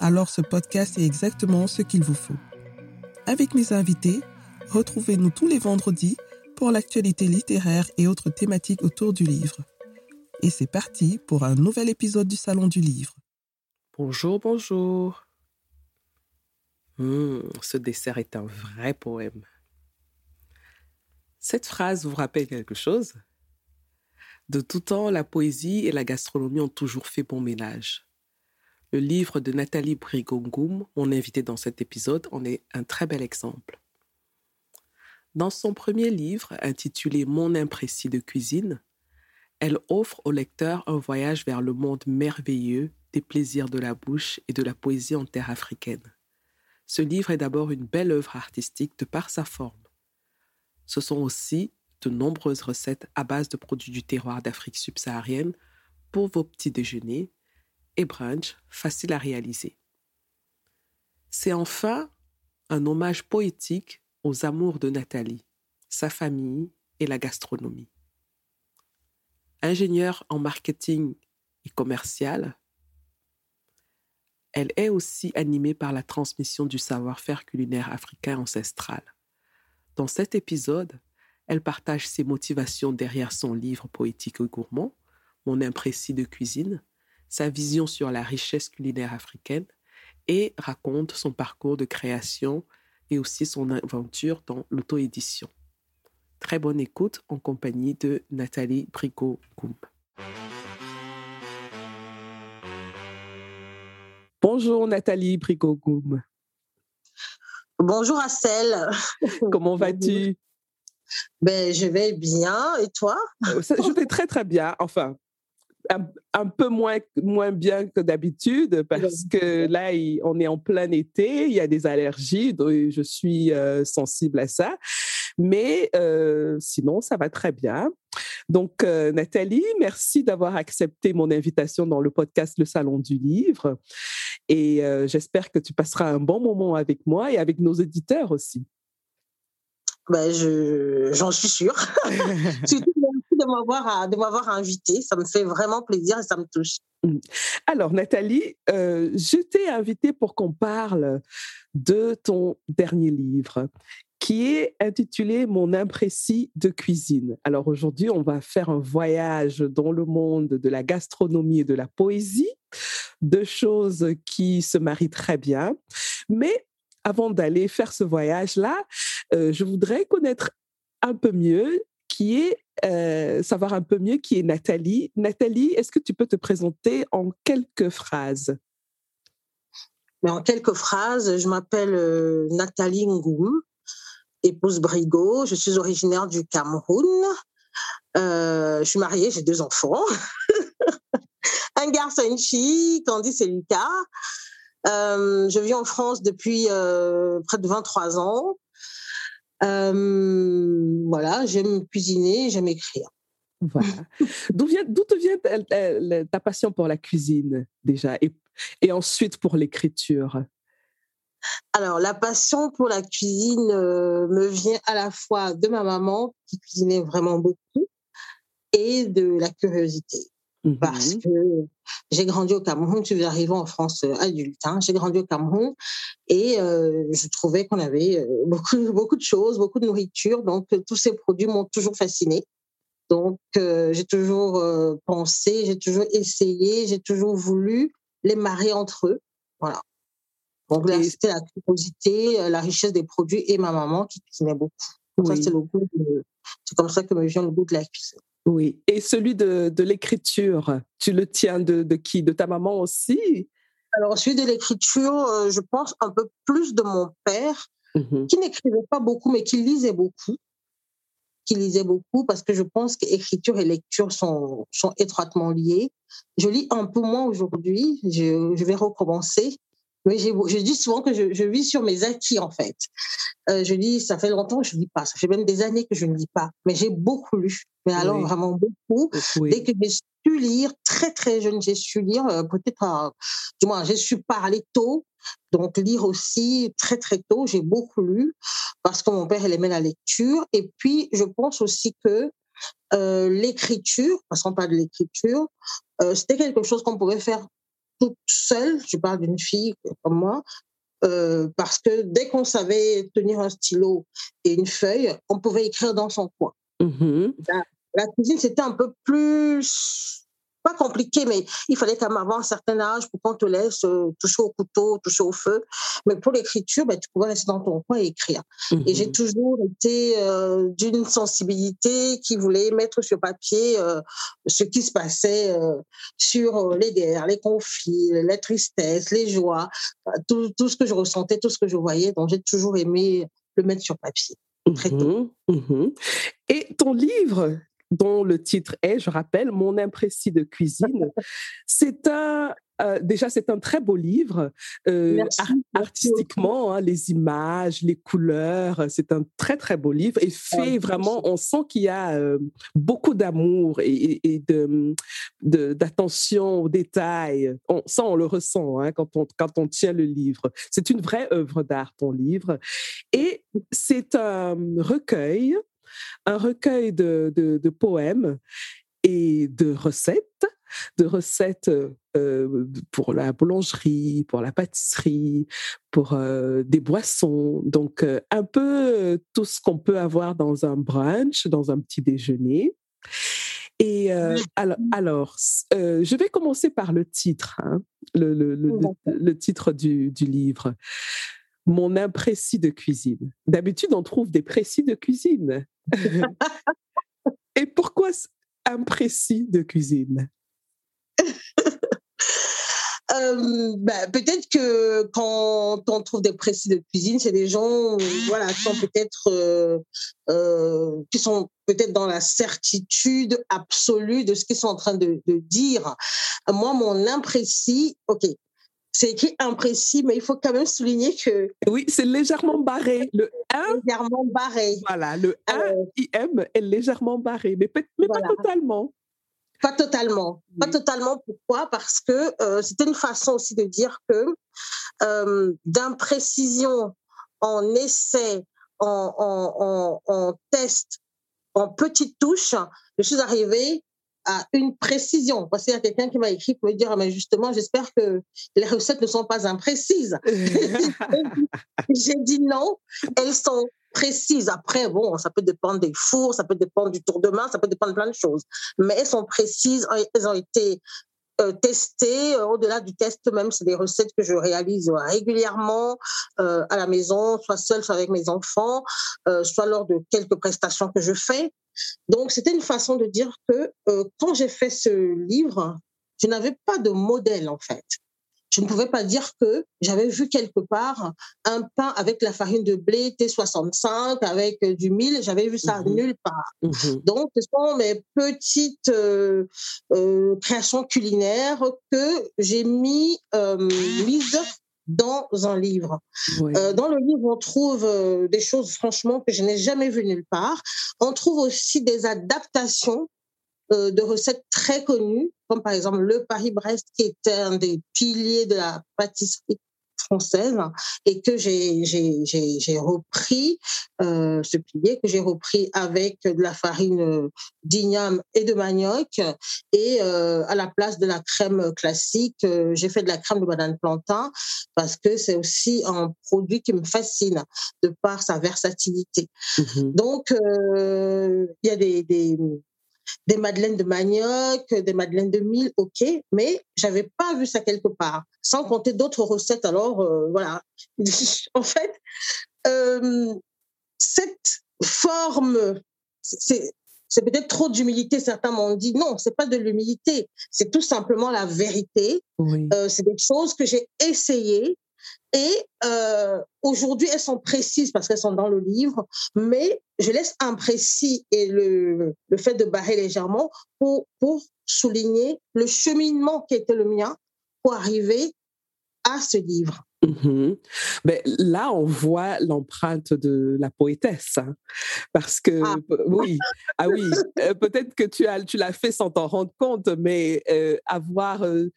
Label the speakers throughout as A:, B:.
A: alors ce podcast est exactement ce qu'il vous faut. Avec mes invités, retrouvez-nous tous les vendredis pour l'actualité littéraire et autres thématiques autour du livre. Et c'est parti pour un nouvel épisode du Salon du Livre.
B: Bonjour, bonjour. Mmh, ce dessert est un vrai poème. Cette phrase vous rappelle quelque chose? De tout temps, la poésie et la gastronomie ont toujours fait bon ménage. Le livre de Nathalie Brigongoum, mon invité dans cet épisode, en est un très bel exemple. Dans son premier livre, intitulé Mon imprécis de cuisine, elle offre au lecteur un voyage vers le monde merveilleux des plaisirs de la bouche et de la poésie en terre africaine. Ce livre est d'abord une belle œuvre artistique de par sa forme. Ce sont aussi de nombreuses recettes à base de produits du terroir d'Afrique subsaharienne pour vos petits déjeuners brunch faciles à réaliser. C'est enfin un hommage poétique aux amours de Nathalie, sa famille et la gastronomie. Ingénieure en marketing et commercial, elle est aussi animée par la transmission du savoir-faire culinaire africain ancestral. Dans cet épisode, elle partage ses motivations derrière son livre poétique gourmand, Mon imprécis de cuisine, sa vision sur la richesse culinaire africaine et raconte son parcours de création et aussi son aventure dans l'auto-édition. Très bonne écoute en compagnie de Nathalie Bricot-Goum. Bonjour Nathalie Bricot-Goum.
C: Bonjour Assel.
B: Comment vas-tu?
C: Ben, Je vais bien. Et toi?
B: Euh, Je vais très très bien. Enfin, un, peu moins, moins bien que d'habitude parce que là, on est en plein été, il y a des allergies, donc je suis euh, sensible à ça. Mais euh, sinon, ça va très bien. Donc, Nathalie, merci d'avoir accepté mon invitation dans le podcast Le Salon du Livre. Et j'espère que tu passeras un bon moment avec moi et avec nos éditeurs aussi.
C: Ben, j'en suis sûre. De m'avoir, de m'avoir invité. Ça me fait vraiment plaisir et ça me touche.
B: Mmh. Alors, Nathalie, je t'ai invitée pour qu'on parle de ton dernier livre qui est intitulé Mon imprécis de cuisine. Alors aujourd'hui, on va faire un voyage dans le monde de la gastronomie et de la poésie, deux choses qui se marient très bien. Mais avant d'aller faire ce voyage-là, euh, je voudrais connaître un peu mieux qui est euh, savoir un peu mieux qui est Nathalie. Nathalie, est-ce que tu peux te présenter en quelques phrases?
C: En quelques phrases, je m'appelle euh, Nathalie Ngoum épouse Brigo. Je suis originaire du Cameroun. Euh, je suis mariée, j'ai deux enfants. un garçon et une fille, Candice et Lucas. Je vis en France depuis près de 23 ans. Voilà, j'aime cuisiner, j'aime écrire.
B: Voilà. D'où vient, d'où te vient ta, passion pour la cuisine déjà et, et ensuite pour l'écriture?
C: Alors, la passion pour la cuisine euh, me vient à la fois de ma maman, qui cuisinait vraiment beaucoup, et de la curiosité. Parce mmh que j'ai grandi au Cameroun, je suis arrivée en France euh, adulte, hein. j'ai grandi au Cameroun et euh, je trouvais qu'on avait beaucoup, beaucoup de choses, beaucoup de nourriture, donc tous ces produits m'ont toujours fascinée. Donc j'ai toujours pensé, j'ai toujours essayé, j'ai toujours voulu les marier entre eux. Voilà. Donc là, c'était la curiosité, euh, la richesse des produits et ma maman qui cuisinait beaucoup. Ça, c'est le goût. C'est comme ça que me vient le goût de la cuisine.
B: Oui. Et celui de, de l'écriture, tu le tiens de, de, qui? De ta maman aussi?
C: Alors, celui de l'écriture, euh, je pense un peu plus de mon père, mmh qui n'écrivait pas beaucoup, mais qui lisait beaucoup. Qui lisait beaucoup parce que je pense qu'écriture et lecture sont, sont étroitement liées. Je lis un peu moins aujourd'hui. Je, je vais recommencer Mais je dis souvent que je, vis sur mes acquis, en fait. Euh, je dis, ça fait longtemps que je ne lis pas. Ça fait même des années que je ne lis pas. Mais j'ai beaucoup lu. Mais alors, vraiment beaucoup. Dès que j'ai su lire, très, très jeune, j'ai su lire, euh, peut-être, du moins, j'ai su parler tôt. Donc, lire aussi très, très tôt. J'ai beaucoup lu parce que mon père, il aimait la lecture. Et puis, je pense aussi que euh, l'écriture, passons pas de l'écriture, euh, c'était quelque chose qu'on pouvait faire toute seule. Je parle d'une fille comme moi. Euh, parce que dès qu'on savait tenir un stylo et une feuille, on pouvait écrire dans son coin.
B: Mm-hmm.
C: la, cuisine, c'était un peu plus pas compliqué, mais il fallait quand même avoir un certain âge pour qu'on te laisse euh, toucher au couteau, toucher au feu. Mais pour l'écriture, ben, tu pouvais rester dans ton coin et écrire. Et j'ai mhm. toujours été euh, d'une sensibilité qui voulait mettre sur papier euh, ce qui se passait sur les guerres, les conflits, les tristesses, les joies, tout, tout, ce que je ressentais, tout ce que je voyais. Donc j'ai toujours aimé le mettre sur papier. Très tôt.
B: Mhm. Mhm. Et ton livre, dont le titre est, je rappelle, Mon imprécis de cuisine. c'est un, euh, déjà, c'est un très beau livre, euh, artistiquement, hein, les images, les couleurs, c'est un très très beau livre et fait vraiment, on sent qu'il y a euh, beaucoup d'amour et, de, d'attention aux détails. On, ça, on le ressent hein, quand, on, quand on tient le livre. C'est une vraie œuvre d'art, ton livre. Et c'est un recueil un recueil de, poèmes et de recettes, de recettes euh, pour la boulangerie, pour la pâtisserie, pour euh, des boissons. Donc, euh, un peu tout ce qu'on peut avoir dans un brunch, dans un petit déjeuner. Et alors, je vais commencer par le titre, hein, le, titre du, du livre mon imprécis de cuisine. D'habitude, on trouve des précis de cuisine. Et pourquoi imprécis de cuisine?
C: Euh, bah, peut-être que quand on trouve des précis de cuisine, c'est des gens, voilà, qui sont peut-être, euh, euh, qui sont peut-être dans la certitude absolue de ce qu'ils sont en train de, de dire. Moi, mon imprécis, ok, c'est écrit imprécis, mais il faut quand même souligner que.
B: Oui, c'est légèrement barré. Le 1.
C: Légèrement barré.
B: Voilà, le 1 IM est légèrement barré, mais, mais pas totalement.
C: Pas totalement. Pas totalement. Pourquoi? Parce que euh, c'était une façon aussi de dire que euh, d'imprécision en essai, en, en, en, en test, en petites touches, je suis arrivée à une précision. Parce qu'il y a quelqu'un qui m'a écrit pour me dire, ah, mais justement, j'espère que les recettes ne sont pas imprécises. J'ai dit non, elles sont précises. Après, bon, ça peut dépendre des fours, ça peut dépendre du tour de main, ça peut dépendre de plein de choses. Mais elles sont précises, elles ont été euh, testées. Au-delà du test même, c'est des recettes que je réalise régulièrement euh, à la maison, soit seule, soit avec mes enfants, euh, soit lors de quelques prestations que je fais. Donc, c'était une façon de dire que euh, quand j'ai fait ce livre, je n'avais pas de modèle, en fait. Je ne pouvais pas dire que j'avais vu quelque part un pain avec la farine de blé T65, avec euh, du mil. J'avais vu ça mmh nulle part. Mmh Donc, ce sont mes petites euh, créations culinaires que j'ai mis mises dans un livre. Euh, dans le livre, on trouve euh, des choses, franchement, que je n'ai jamais vues nulle part. On trouve aussi des adaptations euh, de recettes très connues, comme par exemple le Paris-Brest, qui est un des piliers de la pâtisserie française et que j'ai repris euh, ce pilier que j'ai repris avec de la farine d'igname et de manioc et euh, à la place de la crème classique j'ai fait de la crème de banane plantain parce que c'est aussi un produit qui me fascine de par sa versatilité. Mmh Donc il y a des, des des madeleines de manioc, des madeleines de mil, ok, mais j'avais pas vu ça quelque part, sans compter d'autres recettes. Alors euh, voilà, en fait, euh, cette forme, c'est c'est peut-être trop d'humilité. Certains m'ont dit non, c'est pas de l'humilité, c'est tout simplement la vérité. Euh, c'est des choses que j'ai essayées et euh, aujourd'hui, elles sont précises parce qu'elles sont dans le livre, mais je laisse imprécis et le, le fait de barrer légèrement pour, pour souligner le cheminement qui était le mien pour arriver à ce livre.
B: Mmh ben, là, on voit l'empreinte de la poétesse, hein, parce que ah. oui, ah oui, euh, peut-être que tu as, tu l'as fait sans t'en rendre compte, mais euh, avoir, euh,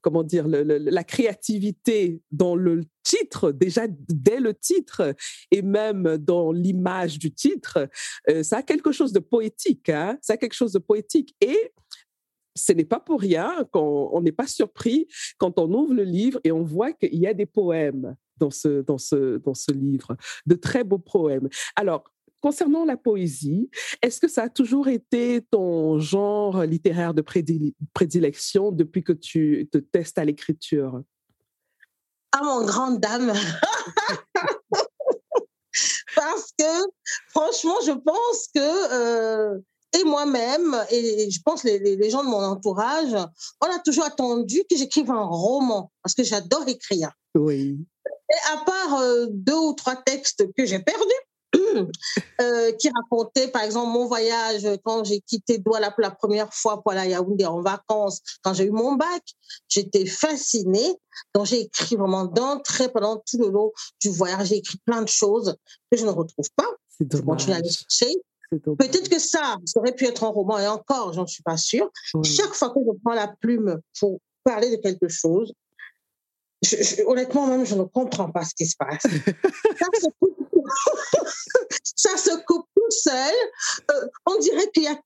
B: comment dire, la créativité dans le titre, déjà dès le titre et même dans l'image du titre, ça a quelque chose de poétique, hein, ça a quelque chose de poétique et ce n'est pas pour rien qu'on n'est pas surpris quand on ouvre le livre et on voit qu'il y a des poèmes dans ce, dans, ce, dans ce livre, de très beaux poèmes. Alors, concernant la poésie, est-ce que ça a toujours été ton genre littéraire de prédilection depuis que tu te testes à l'écriture?
C: Ah, mon grande dame Parce que, franchement, je pense que euh, et moi-même, et je pense les, les, gens de mon entourage, on a toujours attendu que j'écrive un roman, parce que j'adore écrire.
B: Oui.
C: Et à part euh, deux ou trois textes que j'ai perdus, euh, qui racontaient, par exemple, mon voyage quand j'ai quitté Douala pour la première fois pour aller à Yaoundé en vacances, quand j'ai eu mon bac, j'étais fascinée. Donc, j'ai écrit vraiment d'entrée pendant tout le long du voyage. J'ai écrit plein de choses que je ne retrouve pas.
B: C'est. Je continue
C: à les chercher. Peut-être que ça, ça aurait pu être un roman, et encore, j'en suis pas sûre. Chaque fois que je prends la plume pour parler de quelque chose, honnêtement, même, je ne comprends pas ce qui se passe. ça, se coupe, tout seul. Euh, on dirait qu'il y a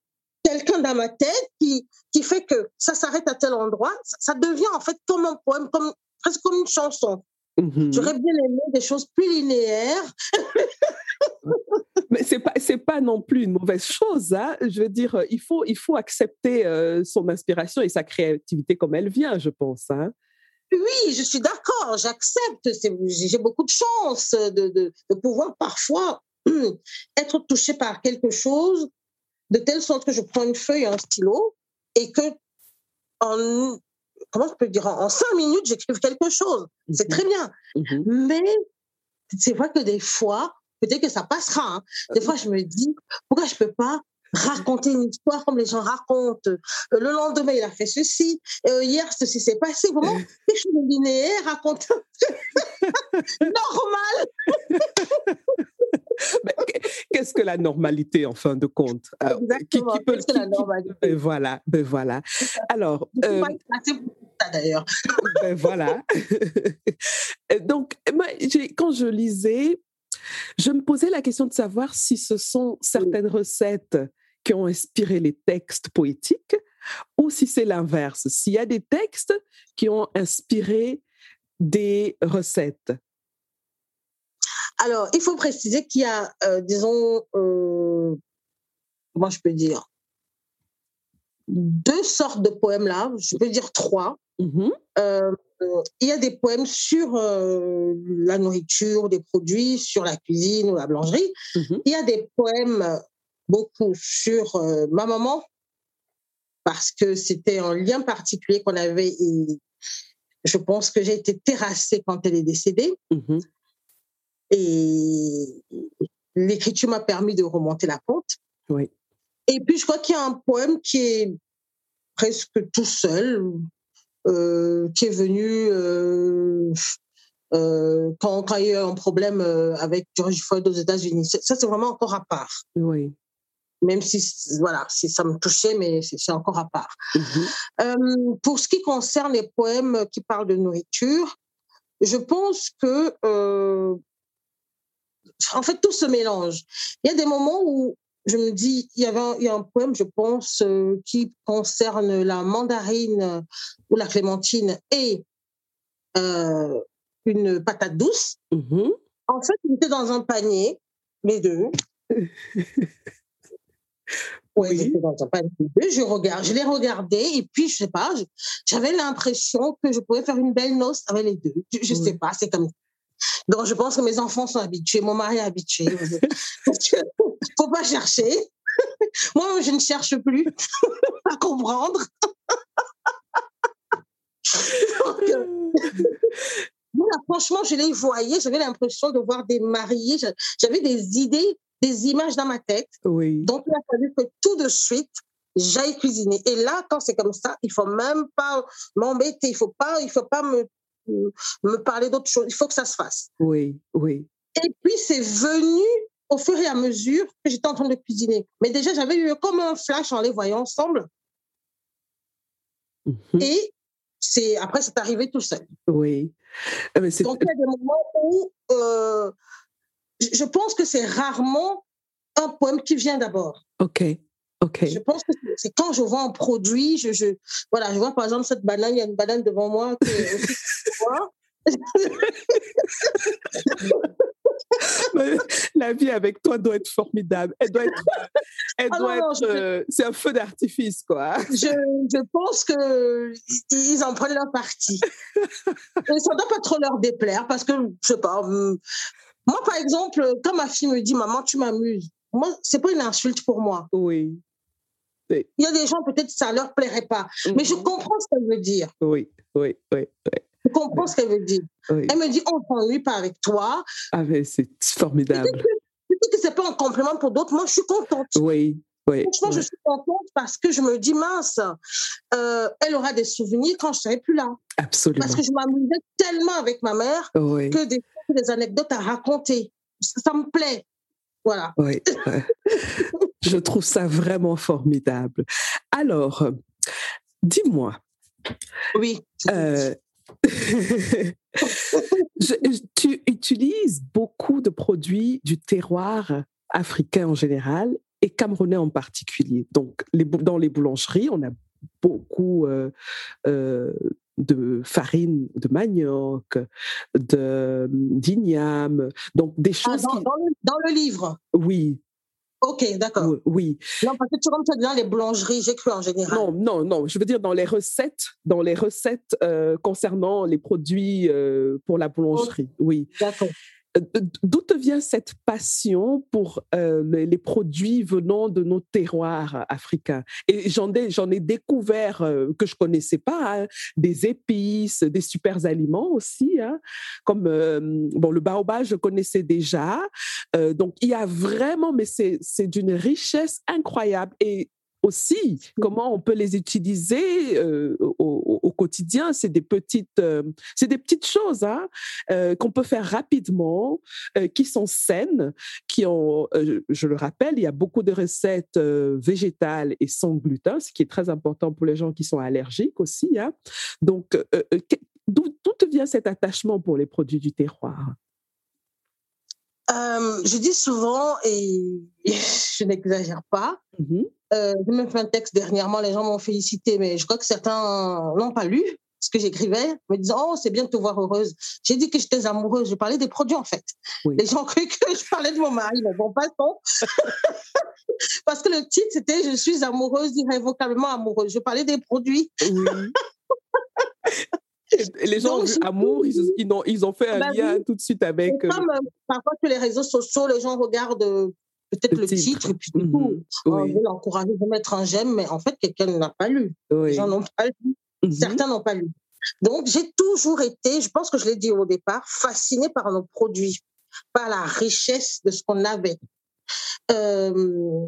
C: quelqu'un dans ma tête qui, qui fait que ça s'arrête à tel endroit. Ça, devient en fait comme un poème, comme, presque comme une chanson. Mmh J'aurais bien aimé des choses plus linéaires.
B: Mais c'est pas c'est pas non plus une mauvaise chose. Hein. Je veux dire, il faut il faut accepter euh, son inspiration et sa créativité comme elle vient, je pense. Hein.
C: Oui, je suis d'accord, j'accepte. J'ai beaucoup de chance de, de, de, pouvoir parfois être touchée par quelque chose de telle sorte que je prends une feuille et un stylo et que en comment je peux dire, en cinq minutes, j'écrive quelque chose. C'est très bien. Mhm. Mais c'est vrai que des fois, peut-être que ça passera. Hein. Des fois, je me dis, pourquoi je peux pas raconter une histoire comme les gens racontent. Euh, le lendemain, il a fait ceci. Euh, hier, ceci s'est passé. Vraiment, quelque chose de linéaire, raconte normal.
B: Qu'est-ce que la normalité en fin de compte?
C: Euh, Exactement. Qu'est-ce que la normalité?
B: Ben Voilà, ben voilà. Alors,
C: euh, d'ailleurs.
B: Ben voilà. Donc, moi, quand je lisais, je me posais la question de savoir si ce sont certaines recettes qui ont inspiré les textes poétiques ou si c'est l'inverse, s'il y a des textes qui ont inspiré des recettes?
C: Alors, il faut préciser qu'il y a, euh, disons, euh, comment je peux dire, deux sortes de poèmes là, je peux dire trois.
B: Mmh
C: euh, il y a des poèmes sur la nourriture, des produits, sur la cuisine ou la boulangerie.
B: Mmh
C: il y a des poèmes beaucoup sur ma maman, parce que c'était un lien particulier qu'on avait et je pense que j'ai été terrassée quand elle est décédée.
B: Mmh
C: et l'écriture m'a permis de remonter la pente.
B: Oui.
C: Et puis, je crois qu'il y a un poème qui est presque tout seul, euh, qui est venu euh, euh, quand, quand, il y a eu un problème avec George Floyd aux États-Unis. Ça, c'est vraiment encore à part.
B: Oui.
C: Même si, voilà, si ça me touchait, mais c'est encore à part.
B: Mm-hmm.
C: pour ce qui concerne les poèmes qui parlent de nourriture, je pense que en fait, tout se mélange. Il y a des moments où je me dis, il y, avait un, il y a un poème, je pense, euh, qui concerne la mandarine ou la clémentine et euh, une patate douce.
B: Mm-hmm.
C: En fait, ils étaient dans un panier, les deux. Oui, dans un panier. Je, regarde, je les regardais et puis, je sais pas, j'avais l'impression que je pouvais faire une belle noce avec les deux. Je, ne sais pas, c'est comme donc, je pense que mes enfants sont habitués, mon mari est habitué. faut pas chercher. Moi, je ne cherche plus à comprendre. franchement, je les voyais, j'avais l'impression de voir des mariés, j'avais des idées, des images dans ma tête.
B: Oui.
C: Donc, il a fallu que tout de suite, j'aille cuisiner. Et là, quand c'est comme ça, il faut même pas m'embêter, il faut pas, il faut pas me me parler d'autres choses. Il faut que ça se fasse.
B: Oui, oui.
C: Et puis, c'est venu au fur et à mesure que j'étais en train de cuisiner. Mais déjà, j'avais eu comme un flash en les voyant ensemble. Mhm. Et c'est après, c'est arrivé tout seul.
B: Oui.
C: Ah, Donc, il y a des moments où euh, je pense que c'est rarement un poème qui vient d'abord.
B: OK. OK.
C: Je pense que c'est quand je vois un produit, je, je, voilà, je vois par exemple cette banane, il y a une banane devant moi
B: la vie avec toi doit être formidable. Elle doit être, elle ah doit être, euh, c'est un feu d'artifice, quoi.
C: Je, je pense que ils en prennent leur partie. Et ça doit pas trop leur déplaire parce que, je sais pas, hum, moi, par exemple, quand ma fille me dit, maman, tu m'amuses, moi, c'est pas une insulte pour moi.
B: Oui.
C: Il y a des gens, peut-être, ça leur plairait pas. Mais je mhm. comprends ce qu'elle veut dire.
B: Oui, oui, oui. oui.
C: Je comprends ce qu'elle veut dire. Elle me dit, on ne s'ennuie pas avec toi.
B: Ah, mais c'est formidable.
C: Je dis que c'est pas un compliment pour d'autres. Moi, je suis contente.
B: Oui. Oui,
C: Franchement, je suis contente parce que je me dis, mince, euh, elle aura des souvenirs quand je ne serai plus là.
B: Absolument.
C: Parce que je m'amusais tellement avec ma mère que des, des, anecdotes à raconter. Ça, me plaît. Voilà.
B: Oui. je trouve ça vraiment formidable. Alors, dis-moi.
C: Oui.
B: Euh, tu utilises beaucoup de produits du terroir africain en général et camerounais en particulier. Donc, les, dans les boulangeries, on a beaucoup euh, euh, de farine de manioc, de d'igname, donc des ah, choses.
C: dans, dans, le, livre?
B: Oui,
C: Ok, d'accord.
B: Oui.
C: Non, parce que tu rentres dans les boulangeries, j'ai cru en général.
B: Non, non, non. Je veux dire dans les recettes, dans les recettes euh, concernant les produits euh, pour la boulangerie. Oui.
C: D'accord.
B: Euh, d'où te vient cette passion pour euh, les, produits venant de nos terroirs africains? Et j'en ai, découvert euh, que je connaissais pas, hein, des épices, des super aliments aussi, hein, comme bon le baobab je connaissais déjà. donc il y a vraiment, mais c'est c'est d'une richesse incroyable et aussi comment on peut les utiliser au, quotidien. C'est des petites, c'est des petites choses hein, qu'on peut faire rapidement, qui sont saines, qui ont, je le rappelle, il y a beaucoup de recettes végétales et sans gluten, ce qui est très important pour les gens qui sont allergiques aussi. Hein. Donc, d'où te vient cet attachement pour les produits du terroir?
C: Je dis souvent, et je n'exagère pas, mmh euh, j'ai même fait un texte dernièrement, les gens m'ont félicité, mais je crois que certains n'ont pas lu ce que j'écrivais, me disant Oh, c'est bien de te voir heureuse. J'ai dit que j'étais amoureuse, je parlais des produits en fait. Les gens cru que je parlais de mon mari, mais bon, passons. Parce que le titre, c'était Je suis amoureuse, irrévocablement amoureuse. Je parlais des produits. Oui.
B: les gens ont vu amour, ils, ont, ils, ont, fait un bah lien tout de suite avec.
C: Euh, comme euh, parfois sur les réseaux sociaux, les gens regardent peut-être le, titre, et puis du coup, mhm. on veut l'encourager de mettre un j'aime, mais en fait, quelqu'un n'a pas lu. Les gens n'ont pas lu. Mhm. Certains n'ont pas lu. Donc, j'ai toujours été, je pense que je l'ai dit au départ, fascinée par nos produits, par la richesse de ce qu'on avait. Euh,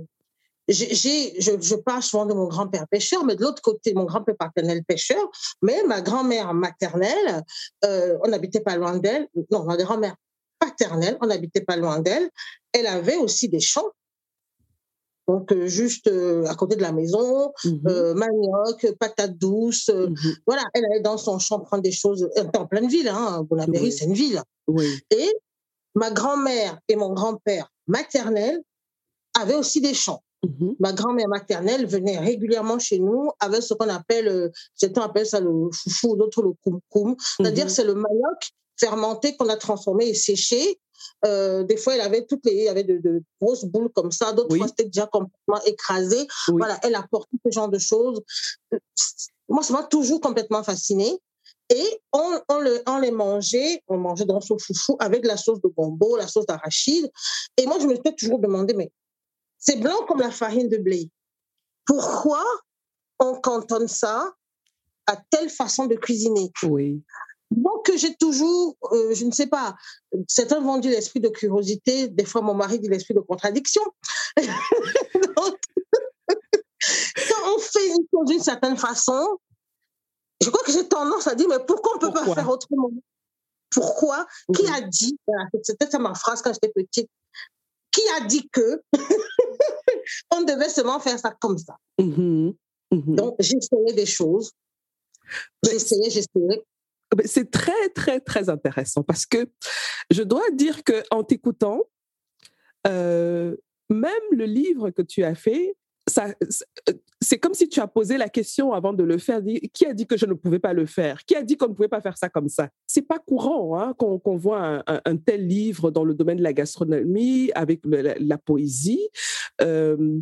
C: j'ai, je, je, parle souvent de mon grand-père pêcheur, mais de l'autre côté, mon grand-père paternel pêcheur, mais ma grand-mère maternelle, euh, on n'habitait pas loin d'elle, non, ma grand-mère paternelle, on n'habitait pas loin d'elle, elle avait aussi des champs. Donc, euh, juste euh, à côté de la maison, mmh euh, manioc, patates douces. Mmh voilà, elle allait dans son champ prendre des choses. Elle était en pleine ville, hein. Bonabéry, c'est une ville.
B: Oui.
C: Et ma grand-mère et mon grand-père maternel avaient aussi des champs. Mmh ma grand-mère maternelle venait régulièrement chez nous avec ce qu'on appelle, certains appellent ça le foufou, d'autres le koum C'est-à-dire, c'est le manioc fermenté qu'on a transformé et séché. Euh, des fois, elle avait toutes les, il y avait de, grosses boules comme ça, d'autres fois c'était déjà complètement écrasé. Voilà, elle apporte ce genre de choses. Moi, ça m'a toujours complètement fascinée. Et on, on, le, on les mangeait, on mangeait dans ce foufou avec la sauce de gombo, la sauce d'arachide. Et moi, je me suis toujours demandé, mais c'est blanc comme la farine de blé. Pourquoi on cantonne ça à telle façon de cuisiner?
B: Oui.
C: Donc, j'ai toujours, euh, je ne sais pas, certains vont dire l'esprit de curiosité, des fois mon mari dit l'esprit de contradiction. quand on fait une chose d'une certaine façon, je crois que j'ai tendance à dire, mais pourquoi on ne peut pas faire autrement? Pourquoi? Qui a dit C'était ça ma phrase quand j'étais petite. Qui a dit que on devait seulement faire ça comme ça? Mmh mmh Donc, j'essayais des choses. J'essayais, j'essayais.
B: C'est très, très, très intéressant parce que je dois dire qu'en t'écoutant, euh, même le livre que tu as fait, euh, c'est comme si tu as posé la question avant de le faire. Qui a dit que je ne pouvais pas le faire? Qui a dit qu'on ne pouvait pas faire ça comme ça? C'est pas courant hein, qu'on voit un, tel livre dans le domaine de la gastronomie avec la, poésie. Euh,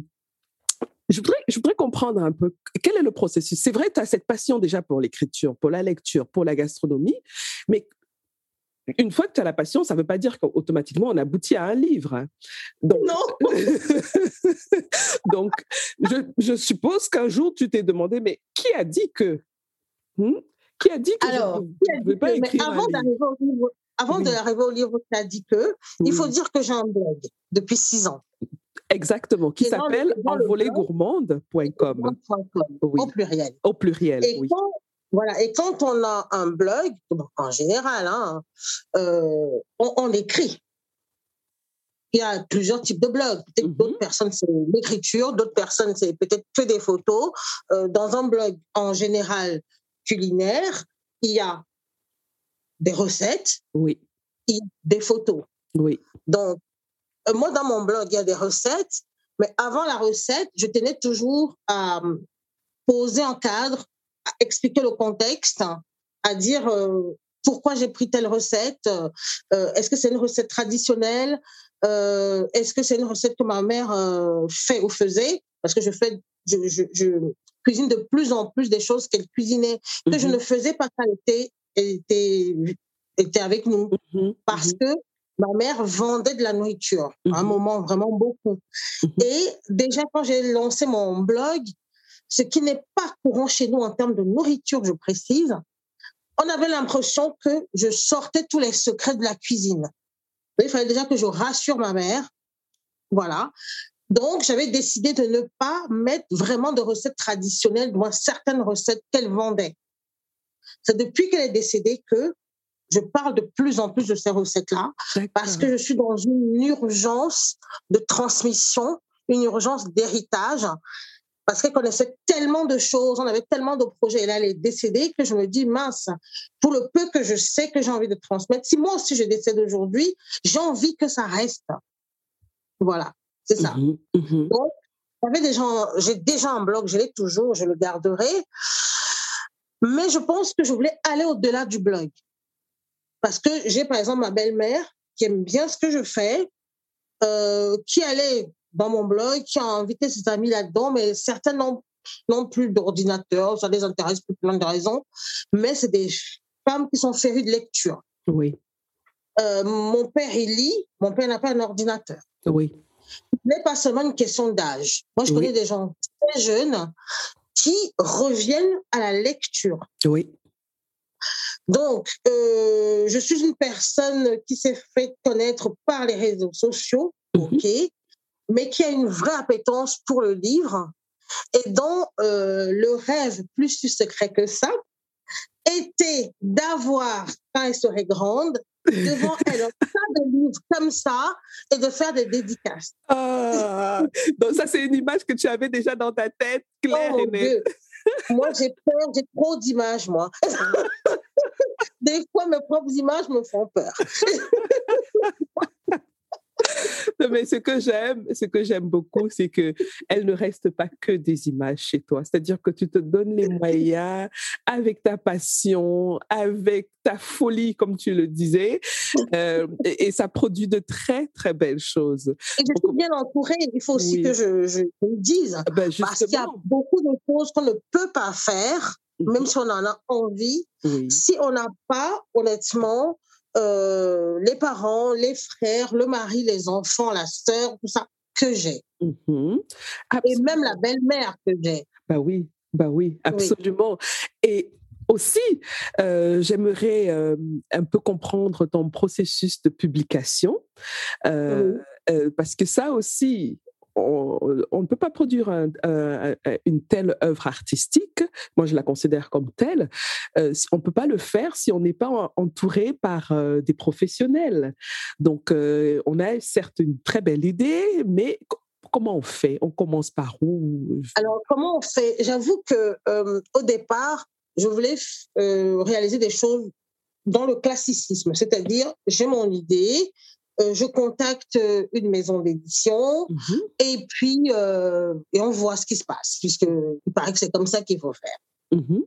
B: je voudrais, je voudrais comprendre un peu quel est le processus? C'est vrai, tu as cette passion déjà pour l'écriture, pour la lecture, pour la gastronomie, mais une fois que tu as la passion, ça ne veut pas dire qu'automatiquement on aboutit à un livre. Hein.
C: Donc, non.
B: donc je, je, suppose qu'un jour tu t'es demandé, mais qui a dit que hmm? Qui a dit que
C: Alors, je ne pas écrire avant d'arriver au livre, avant d'arriver au livre qui a dit que, il faut dire que j'ai un blog depuis six ans.
B: Exactement, qui s'appelle envolégourmande.com.
C: Oui. Au pluriel.
B: Au pluriel, oui.
C: Voilà, et quand on a un blog, en général, hein, euh, on, écrit. Il y a plusieurs types de blogs. Peut-être mm-hmm. d'autres personnes, c'est l'écriture, d'autres personnes, c'est peut-être que des photos. Euh, dans un blog, en général, culinaire, il y a des recettes,
B: oui.
C: et des photos.
B: Oui.
C: Donc, moi, dans mon blog, il y a des recettes, mais avant la recette, je tenais toujours à poser un cadre à expliquer le contexte, à dire euh, pourquoi j'ai pris telle recette, euh, est-ce que c'est une recette traditionnelle, euh, est-ce que c'est une recette que ma mère fait ou faisait, parce que je fais, je, je, cuisine de plus en plus des choses qu'elle cuisinait, que je mhm. ne faisais pas quand elle était, était, avec nous, mhm. parce mhm. que ma mère vendait de la nourriture, à un moment vraiment beaucoup. Et déjà, quand j'ai lancé mon blog, ce qui n'est pas courant chez nous en termes de nourriture, je précise, on avait l'impression que je sortais tous les secrets de la cuisine. Il fallait déjà que je rassure ma mère. Voilà. Donc, j'avais décidé de ne pas mettre vraiment de recettes traditionnelles, moi, certaines recettes qu'elle vendait. C'est depuis qu'elle est décédée que je parle de plus en plus de ces recettes-là, parce que je suis dans une urgence de transmission, une urgence d'héritage parce qu'elle connaissait tellement de choses, on avait tellement de projets. Et là, elle est décédée que je me dis, mince, pour le peu que je sais que j'ai envie de transmettre, si moi aussi je décède aujourd'hui, j'ai envie que ça reste. Voilà, c'est ça. Mhm, mhm. Donc, j'ai déjà un blog, je l'ai toujours, je le garderai. Mais je pense que je voulais aller au-delà du blog. Parce que j'ai, par exemple, ma belle-mère qui aime bien ce que je fais, euh, qui allait dans mon blog, qui a invité ses amis là-dedans, mais certains n'ont plus d'ordinateur, ça les intéresse pour plein de raisons, mais c'est des femmes qui sont férues de lecture.
B: Oui.
C: Euh, mon père, il lit, mon père n'a pas un ordinateur.
B: Oui.
C: Ce n'est pas seulement une question d'âge. Moi, je connais des gens très jeunes qui reviennent à la lecture.
B: Oui.
C: Donc, euh, je suis une personne qui s'est fait connaître par les réseaux sociaux, mhm. ok, mais qui a une vraie appétence pour le livre et dont euh, le rêve plus secret que ça était d'avoir, quand elle serait grande, devant elle un tas de livres comme ça et de faire des dédicaces.
B: Ah, donc ça, c'est une image que tu avais déjà dans ta tête, claire oh, et nette.
C: Moi, j'ai peur, j'ai trop d'images, moi. Des fois, mes propres images me font peur.
B: mais ce que j'aime, ce que j'aime beaucoup, c'est que elle ne reste pas que des images chez toi. C'est-à-dire que tu te donnes les moyens avec ta passion, avec ta folie, comme tu le disais, euh, et, ça produit de très très belles choses.
C: Et je suis bien entourée. Il faut aussi que je, je, le dise, ah ben, parce qu'il y a beaucoup de choses qu'on ne peut pas faire même mhm. si on en a envie, si on n'a pas, honnêtement, euh, les parents, les frères, le mari, les enfants, la sœur, tout ça que j'ai. Mhm. Et même la belle-mère que j'ai.
B: Bah oui, bah oui, absolument. Et aussi, euh, j'aimerais euh, un peu comprendre ton processus de publication, parce que ça aussi, on, ne peut pas produire une telle œuvre artistique, moi je la considère comme telle, euh, on ne peut pas le faire si on n'est pas entouré par euh, des professionnels. Donc, euh, on a certes une très belle idée, mais comment on fait? On commence par où?
C: Alors, comment on fait? J'avoue que au départ, je voulais réaliser des choses dans le classicisme, c'est-à-dire j'ai mon idée, je contacte euh, une maison d'édition mmh et puis euh, et on voit ce qui se passe, puisqu'il paraît que c'est comme ça qu'il faut faire. Mmh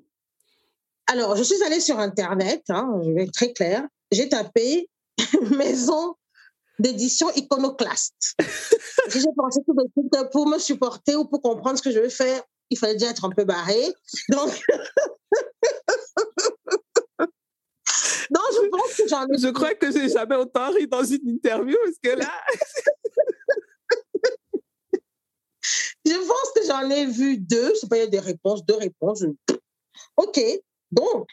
C: Alors, je suis allée sur Internet, hein, je vais être très clair, j'ai tapé maison d'édition iconoclaste. j'ai pensé que pour me supporter ou pour comprendre ce que je vais faire, il fallait déjà être un peu barré. Donc, non, je pense que j'en ai.
B: Je crois que j'ai jamais autant ri dans une interview parce que là.
C: je pense que j'en ai vu deux. Je sais pas, il y a des réponses, deux réponses. OK. Donc,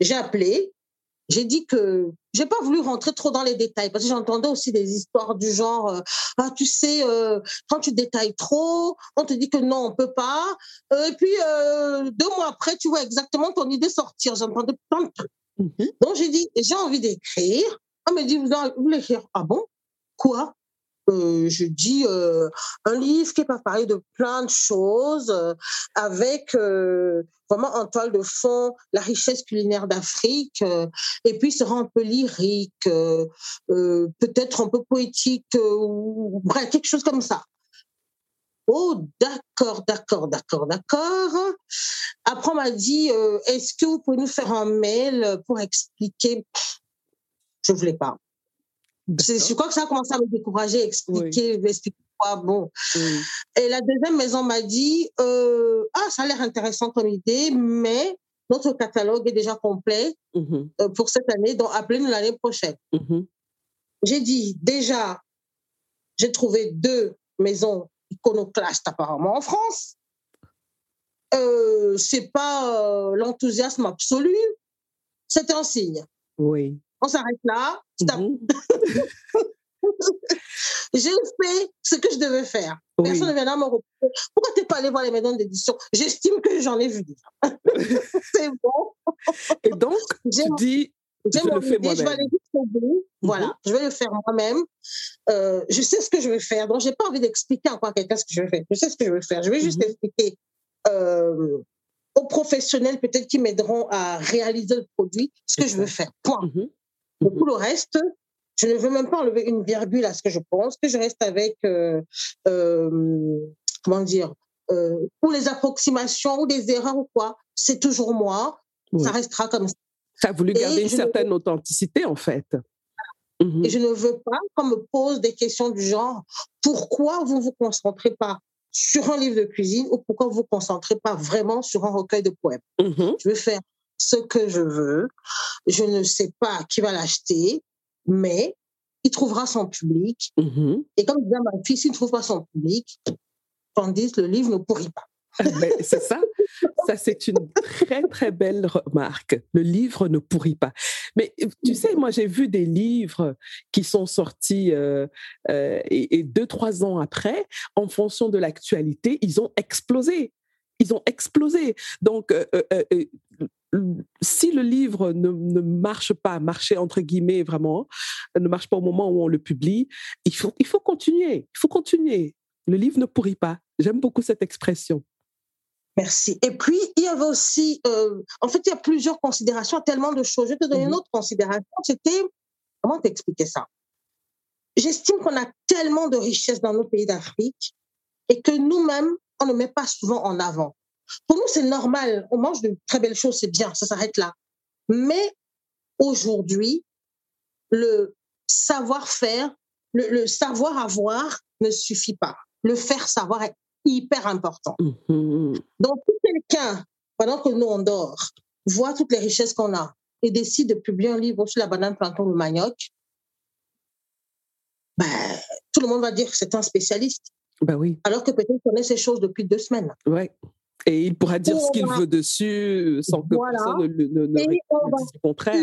C: j'ai appelé. J'ai dit que j'ai pas voulu rentrer trop dans les détails parce que j'entendais aussi des histoires du genre euh, ah tu sais euh, quand tu détailles trop on te dit que non on peut pas euh, et puis deux mois après tu vois exactement ton idée sortir j'entendais plein de trucs Mhm. Donc, j'ai dit, j'ai envie d'écrire. On me dit, vous voulez écrire Ah bon? Quoi? Euh, je dis euh, un livre qui va parler de plein de choses, euh, avec vraiment en toile de fond la richesse culinaire d'Afrique, et puis sera un peu lyrique, peut-être un peu poétique, ou bref, quelque chose comme ça. Oh, d'accord, d'accord, d'accord, d'accord. Après, on m'a dit, euh, est-ce que vous pouvez nous faire un mail pour expliquer? Je ne voulais pas. Je crois que ça a commencé à me décourager, expliquer, expliquer quoi? Bon. Et la deuxième maison m'a dit, euh, ah, ça a l'air intéressant comme idée, mais notre catalogue est déjà complet mmh euh, pour cette année, donc appelez-nous l'année prochaine. Mmh j'ai dit, déjà, j'ai trouvé deux maisons iconoclaste apparemment en France. Euh, c'est pas euh, l'enthousiasme absolu, c'est un signe.
B: Oui.
C: On s'arrête là. J'ai fait ce que je devais faire. Personne ne vient me reprocher. Pourquoi tu n'es pas allé voir les maisons d'édition? J'estime que j'en ai vu déjà. c'est bon.
B: Et donc, tu dis,
C: je vais aller jusqu'au bout. Voilà, mhm. je vais le faire moi-même. Euh, je sais ce que je vais faire. Donc, j'ai pas envie d'expliquer encore à quelqu'un ce que je vais faire. Je sais ce que je vais faire. Je vais juste mhm. expliquer euh, aux professionnels peut-être qui m'aideront à réaliser le produit ce que je veux faire. Point. Mhm. Pour le reste, je ne veux même pas enlever une virgule à ce que je pense, que je reste avec, euh, comment dire, ou les approximations ou des erreurs ou quoi. C'est toujours moi. Ça restera comme ça.
B: Tu as voulu garder une certaine authenticité, en fait.
C: Mmh Et je ne veux pas qu'on me pose des questions du genre pourquoi vous ne vous concentrez pas sur un livre de cuisine ou pourquoi vous ne vous concentrez pas vraiment sur un recueil de poèmes? Mmh je veux faire ce que je veux. Je ne sais pas qui va l'acheter, mais il trouvera son public. Mmh Et comme disait ma fille, s'il ne trouve pas son public, tandis le livre ne pourrit pas.
B: Ah, ben, c'est ça. Ça, c'est une très, très belle remarque. Le livre ne pourrit pas. Mais tu sais, moi, j'ai vu des livres qui sont sortis euh, euh, et, deux, trois ans après, en fonction de l'actualité, ils ont explosé. Ils ont explosé. Donc, euh, si le livre ne, ne, marche pas, marcher entre guillemets vraiment, ne marche pas au moment où on le publie, il faut, il faut continuer. Il faut continuer. Le livre ne pourrit pas. J'aime beaucoup cette expression.
C: Merci. Et puis, il y avait aussi, euh, en fait, il y a plusieurs considérations, tellement de choses. Je vais te donner une mmh autre considération. C'était, comment t'expliquer ça? J'estime qu'on a tellement de richesses dans nos pays d'Afrique et que nous-mêmes, on ne met pas souvent en avant. Pour nous, c'est normal. On mange de très belles choses, c'est bien, ça s'arrête là. Mais aujourd'hui, le savoir-faire, le, le savoir-avoir ne suffit pas. Le faire savoir est hyper important. Mmh Donc, si quelqu'un, pendant que nous on dort, voit toutes les richesses qu'on a et décide de publier un livre sur la banane, plantain, le manioc, ben, tout le monde va dire que c'est un spécialiste.
B: Ben oui.
C: Alors que peut-être connaît ces choses depuis deux semaines.
B: Ouais. Et il pourra dire ce qu'il veut dessus sans que personne ne, ne, ne
C: dise le contraire.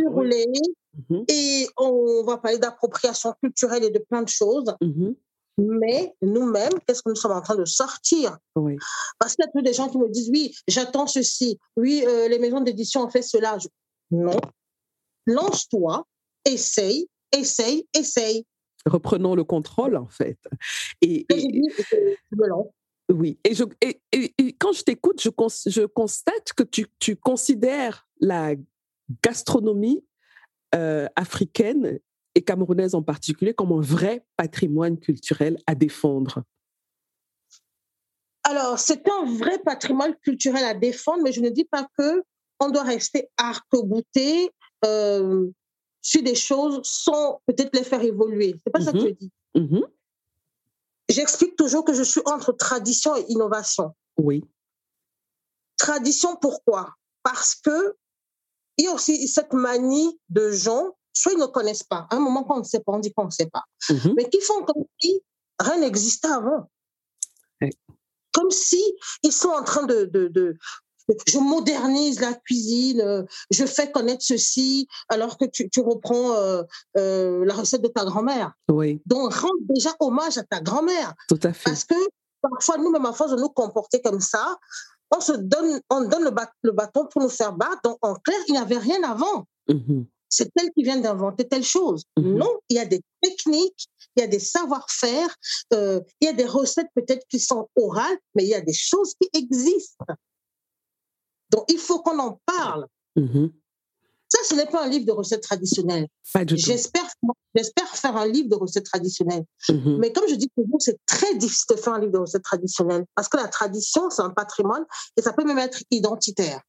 C: Mmh et on va parler d'appropriation culturelle et de plein de choses. Mmh mais nous-mêmes, qu'est-ce que nous sommes en train de sortir?
B: Oui.
C: Parce qu'il y a tous des gens qui me disent, oui, j'attends ceci, oui, euh, les maisons d'édition ont fait cela. Non, lance-toi, essaye, essaye, essaye.
B: Reprenons le contrôle, en fait. Et, oui, et, je, et, et, quand je t'écoute, je, je, constate que tu, tu, considères la gastronomie euh, africaine et camerounaise en particulier comme un vrai patrimoine culturel à défendre
C: Alors, c'est un vrai patrimoine culturel à défendre, mais je ne dis pas que on doit rester arc-bouté euh, sur des choses sans peut-être les faire évoluer. C'est pas ça que je dis.
B: Mmh
C: J'explique toujours que je suis entre tradition et innovation.
B: Oui.
C: Tradition, pourquoi? Parce que il y a aussi cette manie de gens soit ils ne connaissent pas. À un moment, quand on ne sait pas, on dit qu'on ne sait pas.
B: Mhm.
C: Mais qui font comme si rien n'existait avant? Comme si ils sont en train de, de, je modernise la cuisine, euh, je fais connaître ceci, alors que tu, tu reprends euh, euh, la recette de ta grand-mère.
B: Oui.
C: Donc, rends déjà hommage à ta grand-mère.
B: Tout à fait.
C: Parce que parfois, nous-mêmes, à force de nous comporter comme ça, on se donne, on donne le, le bâton pour nous faire battre. Donc, en clair, il n'y avait rien avant.
B: Mhm
C: c'est elle qui vient d'inventer telle chose.
B: Mhm.
C: Non, il y a des techniques, il y a des savoir-faire, euh, il y a des recettes peut-être qui sont orales, mais il y a des choses qui existent. Donc, il faut qu'on en parle.
B: Mhm.
C: Ça, ce n'est pas un livre de recettes traditionnelles. J'espère, j'espère faire un livre de recettes traditionnelles.
B: Mhm.
C: Mais comme je dis toujours, c'est très difficile de faire un livre de recettes traditionnelles parce que la tradition, c'est un patrimoine et ça peut même être identitaire.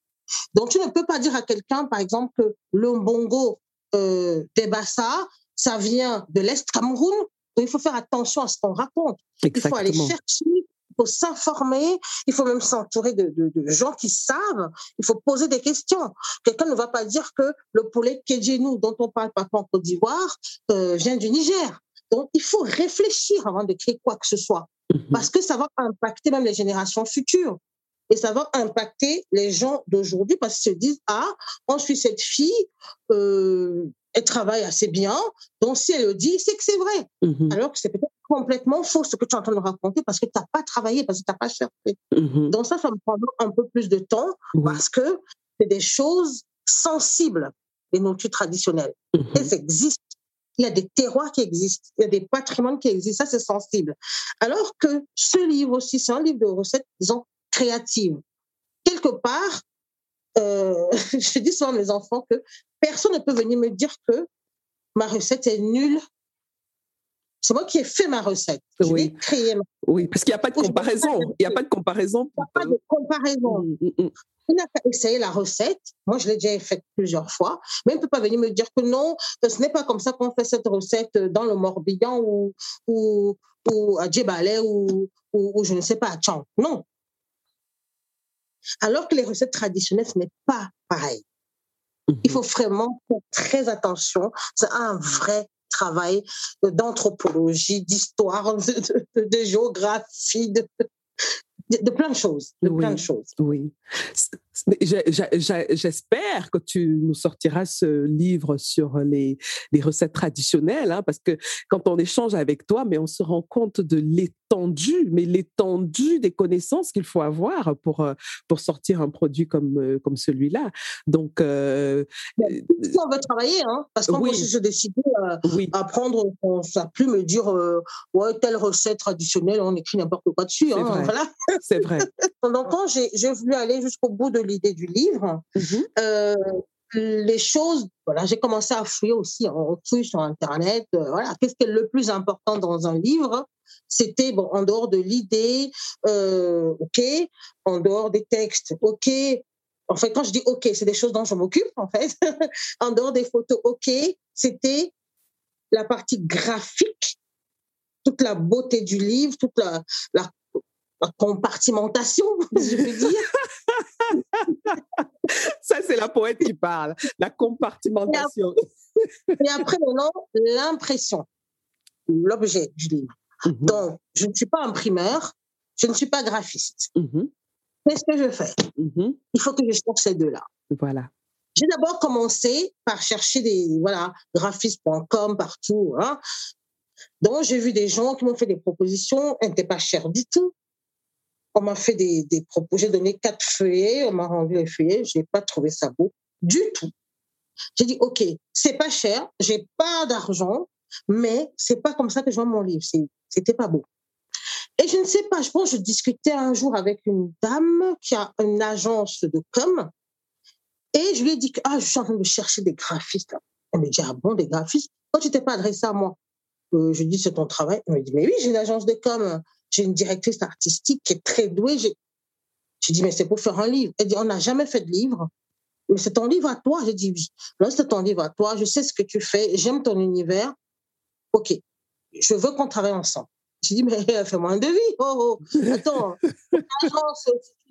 C: Donc, tu ne peux pas dire à quelqu'un, par exemple, que le mbongo euh, des Bassa, ça vient de l'Est Cameroun. Donc, il faut faire attention à ce qu'on raconte. Il faut aller chercher, il faut s'informer, il faut même s'entourer de, de, de, gens qui savent, il faut poser des questions. Quelqu'un ne va pas dire que le poulet Kedjenou, dont on parle pas en Côte d'Ivoire, euh, vient du Niger. Donc, il faut réfléchir avant de créer quoi que ce soit,
B: Mhm.
C: parce que ça va impacter même les générations futures. Et ça va impacter les gens d'aujourd'hui parce qu'ils se disent, ah, on suit cette fille, euh, elle travaille assez bien, donc si elle le dit, c'est que c'est vrai.
B: Mhm.
C: Alors que c'est peut-être complètement faux ce que tu es en train de raconter parce que tu n'as pas travaillé, parce que tu n'as pas cherché.
B: Mhm.
C: Donc ça, ça me prend un peu plus de temps parce que c'est des choses sensibles, les nourritures traditionnelles.
B: Mhm.
C: Elles existent. Il y a des terroirs qui existent, il y a des patrimoines qui existent, ça c'est sensible. Alors que ce livre aussi, c'est un livre de recettes, disons, créatives. Quelque part, euh, je dis souvent à mes enfants que personne ne peut venir me dire que ma recette est nulle. C'est moi qui ai fait ma recette. Je
B: Oui.
C: l'ai créée.
B: Oui, parce qu'il n'y a pas de comparaison. Il n'y a pas de comparaison.
C: Il n'y a pas de comparaison. Il n'a qu'à essayer la recette. Moi, je l'ai déjà faite plusieurs fois. Mais il ne peut pas venir me dire que non, ce n'est pas comme ça qu'on fait cette recette dans le Morbihan ou, ou, ou à Djebale ou, ou, ou je ne sais pas, à Tchang. Non. Alors que les recettes traditionnelles, ce n'est pas pareil. Il faut vraiment faire très attention. C'est un vrai travail d'anthropologie, d'histoire, de, de- de- de géographie, de, de, de plein de choses. De
B: Oui.
C: plein de choses.
B: Oui. J'espère que tu nous sortiras ce livre sur les, les recettes traditionnelles, hein, parce que quand on échange avec toi, mais on se rend compte de l'étendue, mais l'étendue des connaissances qu'il faut avoir pour, euh, pour sortir un produit comme, euh, comme celui-là. Donc, euh,
C: on veut travailler, hein, parce qu'on
B: Oui.
C: aussi se décider euh,
B: oui,
C: à prendre, on ça plus me dire, euh, ouais, telle recette traditionnelle, on écrit n'importe quoi dessus.
B: C'est
C: Hein,
B: vrai.
C: voilà.
B: c'est vrai.
C: Pendant quand j'ai voulu aller jusqu'au bout de l'idée du livre,
B: Mhm.
C: euh, les choses, voilà, j'ai commencé à fouiller aussi, on fouille sur Internet, euh, voilà, qu'est-ce qui est le plus important dans un livre? C'était, bon, en dehors de l'idée, euh, ok, en dehors des textes, ok. En fait, quand je dis ok, c'est des choses dont je m'occupe, en fait. en dehors des photos, ok, c'était la partie graphique, toute la beauté du livre, toute la, la, la compartimentation, je peux dire.
B: Ça, c'est la poète qui parle. La compartimentation.
C: Et après, maintenant, l'impression, l'objet du livre.
B: Mhm.
C: Donc, je ne suis pas imprimeur, je ne suis pas graphiste.
B: Mhm.
C: Qu'est-ce que je fais?
B: Mhm.
C: Il faut que je cherche ces deux-là.
B: Voilà.
C: J'ai d'abord commencé par chercher des, voilà, graphistes.com partout. Hein. Donc, j'ai vu des gens qui m'ont fait des propositions, elles n'étaient pas chères du tout. On m'a fait des, des propositions, j'ai donné quatre feuillets, on m'a rendu les feuillets, je n'ai pas trouvé ça beau du tout. J'ai dit, OK, c'est pas cher, j'ai pas d'argent, mais c'est pas comme ça que je vends mon livre. C'était pas beau. Et je ne sais pas, je pense, je discutais un jour avec une dame qui a une agence de com. Et je lui ai dit que ah, je suis en train de chercher des graphistes. Elle me dit, ah bon, des graphistes? Pourquoi tu t'es pas adressé à moi? Euh, Je dis, c'est ton travail. Elle me dit, mais oui, j'ai une agence de com. J'ai une directrice artistique qui est très douée. Je dis, mais c'est pour faire un livre. Elle dit, on n'a jamais fait de livre. Mais c'est ton livre à toi. J'ai dit, oui. Là, c'est ton livre à toi. Je sais ce que tu fais. J'aime ton univers. OK. Je veux qu'on travaille ensemble. J'ai dit, mais fais-moi un devis. Oh, oh. Attends,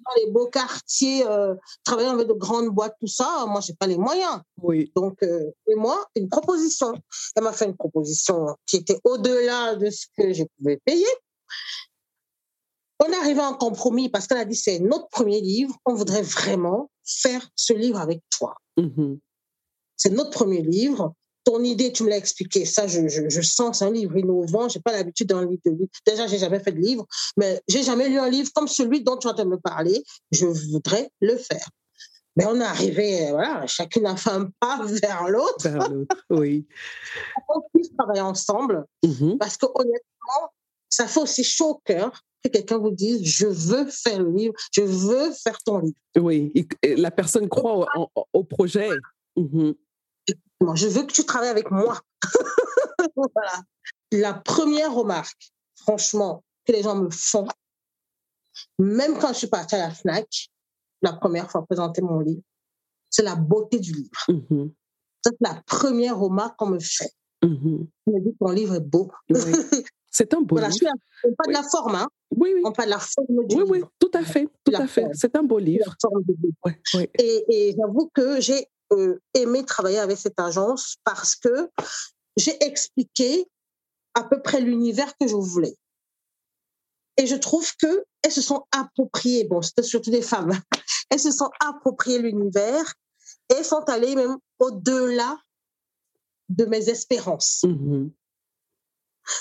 C: dans les beaux quartiers, euh, travailler avec de grandes boîtes, tout ça, moi, j'ai pas les moyens.
B: Oui.
C: Donc, euh, et moi, une proposition. Elle m'a fait une proposition qui était au-delà de ce que je pouvais payer. On est arrivé à un compromis parce qu'elle a dit, c'est notre premier livre, on voudrait vraiment faire ce livre avec toi.
B: Mm-hmm.
C: C'est notre premier livre ton idée, tu me l'as expliqué, ça, je, je, sens, c'est un livre innovant. J'ai pas l'habitude d'un livre de livre. Déjà, j'ai jamais fait de livre, mais j'ai jamais lu un livre comme celui dont tu es en train de me parler. Je voudrais le faire. Mais on est arrivé, voilà, chacune a fait un pas vers l'autre.
B: Vers l'autre, oui.
C: on puisse travailler ensemble,
B: mm-hmm.
C: parce que honnêtement, ça fait aussi chaud au cœur que quelqu'un vous dise je veux faire le livre, je veux faire ton livre.
B: Oui, la personne croit au, projet.
C: Moi, je veux que tu travailles avec moi. voilà. La première remarque, franchement, que les gens me font, même quand je suis partie à la FNAC, la première fois présenter mon livre, c'est la beauté du livre.
B: Mm-hmm.
C: C'est la première remarque qu'on me fait. On me dit que ton livre est beau.
B: C'est un beau livre.
C: On parle de la forme, hein?
B: Oui, oui.
C: On parle de la forme du
B: oui,
C: livre.
B: Oui, tout à fait, tout à fait. C'est un beau livre.
C: Et, et j'avoue que j'ai euh, aimé travailler avec cette agence parce que j'ai expliqué à peu près l'univers que je voulais. Et je trouve que elles se sont appropriées, bon, c'était surtout des femmes, elles se sont appropriées l'univers et sont allées même au-delà de mes espérances.
B: Mm-hmm.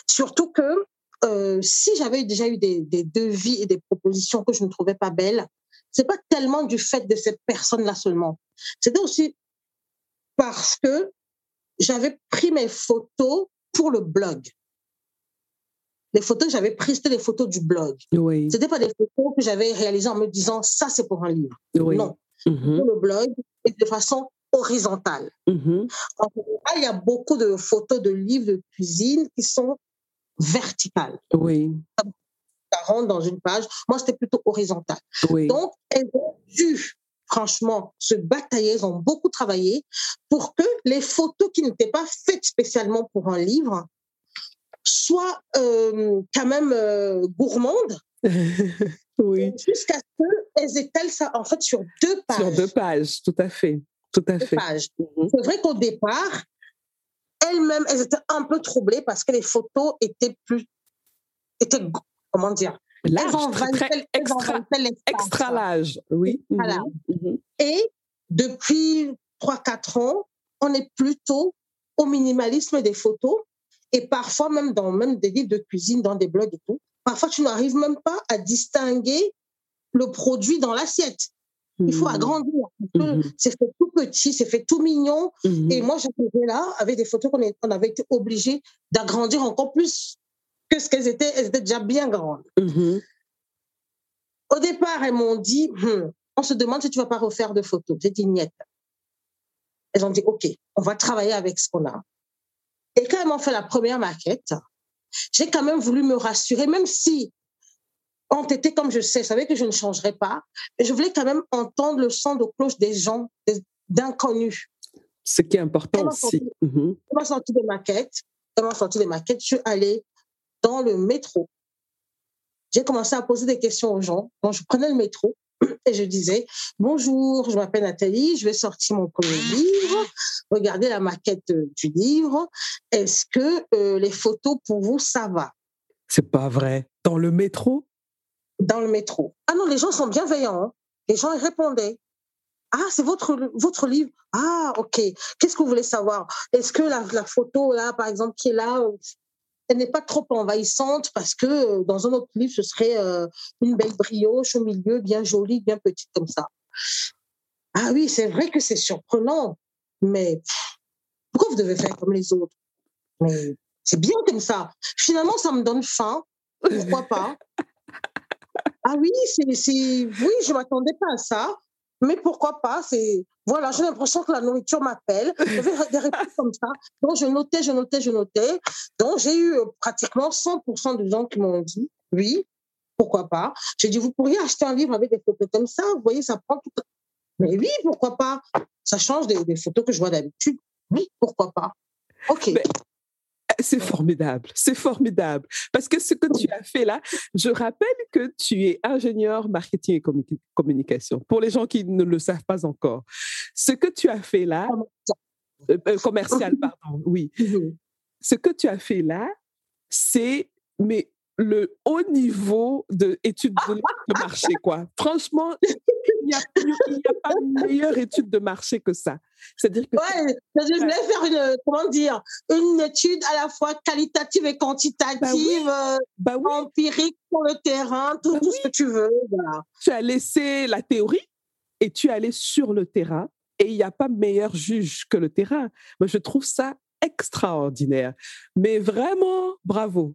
C: Surtout que euh, si j'avais déjà eu des, des, devis et des propositions que je ne trouvais pas belles, c'est pas tellement du fait de cette personne-là seulement. C'était aussi parce que j'avais pris mes photos pour le blog. Les photos que j'avais prises, c'était les photos du blog.
B: Oui.
C: C'était pas des photos que j'avais réalisées en me disant ça c'est pour un livre.
B: Oui.
C: Non.
B: Mm-hmm.
C: Pour le blog et de façon horizontale.
B: Mm-hmm.
C: En général, il y a beaucoup de photos de livres de cuisine qui sont verticales.
B: Oui
C: rentre dans une page. Moi, c'était plutôt horizontal. Donc, elles ont dû, franchement, se batailler. Elles ont beaucoup travaillé pour que les photos qui n'étaient pas faites spécialement pour un livre soient euh, quand même euh, gourmandes.
B: oui.
C: Jusqu'à ce qu'elles étalent ça, en fait, sur deux pages.
B: Sur deux pages, tout à fait. Tout à fait. Mhm.
C: C'est vrai qu'au départ, elles-mêmes, elles étaient un peu troublées parce que les photos étaient plus étaient comment dire
B: large, très, extra, extra large, oui.
C: Voilà.
B: Mhm.
C: Et depuis 3-4 ans, on est plutôt au minimalisme des photos et parfois même dans même des livres de cuisine, dans des blogs et tout, parfois tu n'arrives même pas à distinguer le produit dans l'assiette. Il faut
B: Mhm.
C: agrandir.
B: Mhm.
C: C'est petit, c'est fait tout mignon.
B: Mhm.
C: Et moi, j'étais là avec des photos qu'on on avait été obligé d'agrandir encore plus que ce qu'elles étaient. Elles étaient déjà bien grandes.
B: Mhm.
C: Au départ, elles m'ont dit, Hum, on se demande si tu vas pas refaire de photos. J'ai dit, niet. Elles ont dit, OK, on va travailler avec ce qu'on a. Et quand elles m'ont fait la première maquette, j'ai quand même voulu me rassurer, même si ont été comme je sais, je savais que je ne changerais pas, mais je voulais quand même entendre le son de cloche des gens, des- d'inconnus.
B: Ce qui est important aussi.
C: sorti- m'a sorti des maquettes, elle m'a sorti des maquettes, je suis allée dans le métro. J'ai commencé à poser des questions aux gens. Quand je prenais le métro et je disais Bonjour, je m'appelle Nathalie, je vais sortir mon premier livre. Regardez la maquette euh, du livre. Est-ce que euh, les photos pour vous, ça va
B: C'est pas vrai. Dans le métro?
C: Dans le métro. Ah non, les gens sont bienveillants. hein. Les gens ils répondaient. Ah, c'est votre, votre livre? Ah, ok. Qu'est-ce que vous voulez savoir? Est-ce que la, la photo, là, par exemple, qui est là, euh, elle n'est pas trop envahissante parce que euh, dans un autre livre, ce serait euh, une belle brioche au milieu, bien jolie, bien petite comme ça? Ah oui, c'est vrai que c'est surprenant, mais pourquoi vous devez faire comme les autres? Mais c'est bien comme ça. Finalement, ça me donne faim. Pourquoi pas? Ah oui, c'est, oui, je m'attendais pas à ça, mais pourquoi pas C'est voilà, j'ai l'impression que la nourriture m'appelle. J'avais des réponses comme ça. Donc je notais, je notais, je notais. Donc j'ai eu euh, pratiquement 100% de gens qui m'ont dit oui, pourquoi pas. J'ai dit vous pourriez acheter un livre avec des photos comme ça. Vous voyez, ça prend tout. Mais oui, pourquoi pas Ça change des, des photos que je vois d'habitude. Oui, pourquoi pas Ok.
B: C'est formidable, c'est formidable. Parce que ce que tu as fait là, je rappelle que tu es ingénieur marketing et communication. Pour les gens qui ne le savent pas encore, ce que tu as fait là, euh, euh, commercial, pardon, oui. Ce que tu as fait là, c'est mais le haut niveau d'études de, marché, quoi. Franchement, il n'y a, a, pas de meilleure étude de marché que ça.
C: C'est-à-dire que. Ouais, je voulais faire une, comment dire, une étude à la fois qualitative et quantitative, bah bah empirique sur le terrain, tout, bah ce que tu veux.
B: Tu as laissé la théorie et tu es allé sur le terrain et il n'y a pas meilleur juge que le terrain. Moi, je trouve ça extraordinaire. Mais vraiment, bravo.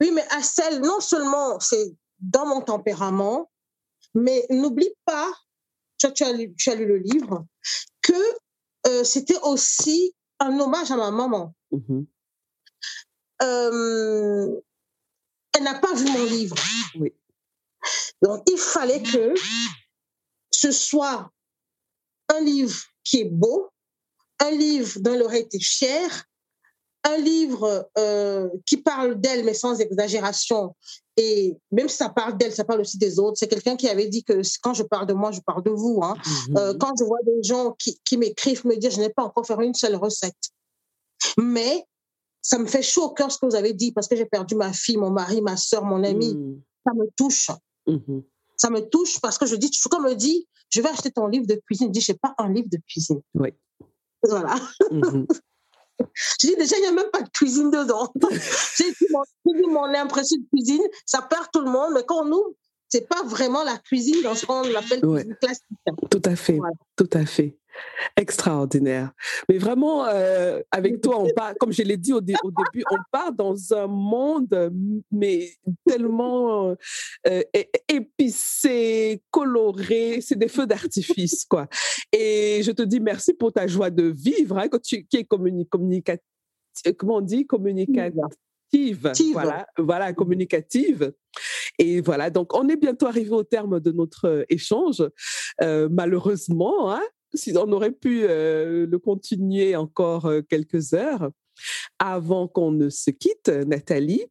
C: Oui, mais Assel, non seulement c'est dans mon tempérament, mais n'oublie pas, tu, tu, as lu, tu, as lu, le livre, que euh, c'était aussi un hommage à ma maman. Mm-hmm. euh, elle n'a pas vu mon livre. Oui. Donc, il fallait que ce soit un livre qui est beau, un livre dont elle aurait été fière, un livre euh, qui parle d'elle, mais sans exagération. Et même si ça parle d'elle, ça parle aussi des autres. C'est quelqu'un qui avait dit que quand je parle de moi, je parle de vous. Hein. Mhm. Euh, quand je vois des gens qui, qui m'écrivent, me dire, je n'ai pas encore fait une seule recette. Mais ça me fait chaud au cœur ce que vous avez dit, parce que j'ai perdu ma fille, mon mari, ma soeur, mon ami. Mhm. Ça me touche. Mhm. Ça me touche parce que je dis, quand me dit, je vais acheter ton livre de cuisine, je dis, je n'ai pas un livre de cuisine.
B: Oui.
C: Voilà. Je dis déjà, il n'y a même pas de cuisine dedans. J'ai dit, mon, impression de cuisine, ça perd tout le monde, mais quand on ouvre, c'est pas vraiment la cuisine dans ce qu'on appelle cuisine classique.
B: Tout à fait, tout à fait. Extraordinaire. Mais vraiment, euh, avec toi, on part, comme je l'ai dit au, début, on part dans un monde, mais tellement euh, épicé, coloré, c'est des feux d'artifice, quoi. Et je te dis merci pour ta joie de vivre, hein, tu, qui est communicative, comment on dit, communicative. Voilà, voilà, communicative. Et voilà, donc on est bientôt arrivé au terme de notre échange. Euh, malheureusement, hein, si on aurait pu euh, le continuer encore euh, quelques heures avant qu'on ne se quitte, Nathalie.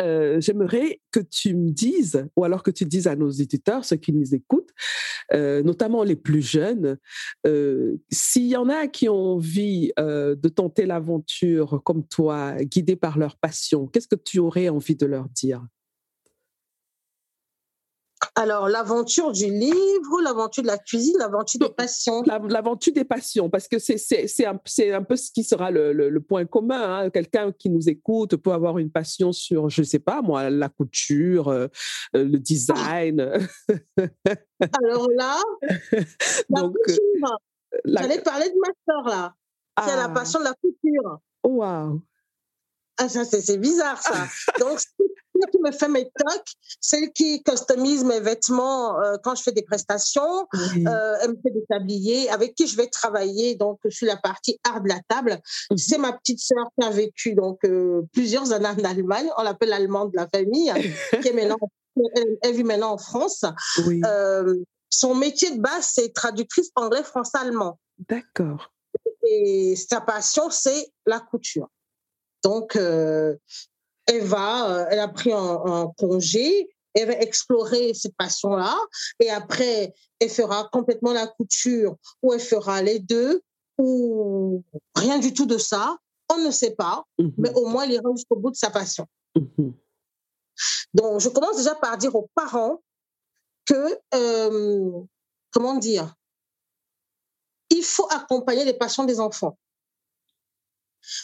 B: Euh, j'aimerais que tu me dises, ou alors que tu dises à nos éditeurs, ceux qui nous écoutent, notamment les plus jeunes, s'il y en a qui ont envie de tenter l'aventure comme toi, guidés par leur passion, qu'est-ce que tu aurais envie de leur dire?
C: Alors, l'aventure du livre, l'aventure de la cuisine, l'aventure des passions.
B: L'aventure des passions, parce que c'est un, un, peu ce qui sera le, le, point commun. Hein. Quelqu'un qui nous écoute peut avoir une passion sur, je ne sais pas moi, la couture, euh, le design.
C: Alors là, la Donc, euh, couture. J'allais parler de ma soeur là, qui a la ah. passion de la couture.
B: Oh, wow.
C: Ah, ça, c'est bizarre, ça. Donc, celle qui me fait mes tocs, celle qui customise mes vêtements euh, quand je fais des prestations, euh, elle me fait des tabliers, avec qui je vais travailler, donc je suis la partie art de la table. Mhm. C'est ma petite sœur qui a vécu donc euh, plusieurs années en Allemagne, on l'appelle l'allemande de la famille, qui est maintenant, elle, vit maintenant en France. son métier de base, c'est traductrice anglais-français-allemand.
B: D'accord.
C: Et sa passion, c'est la couture. Donc, elle va, euh, elle a pris un, congé, elle va explorer cette passion-là, et après, elle fera complètement la couture, ou elle fera les deux, ou rien du tout de ça. On ne sait pas, mhm. mais au moins, elle ira jusqu'au bout de sa passion. Mhm. Donc, je commence déjà par dire aux parents que, euh, comment dire, il faut accompagner les passions des enfants.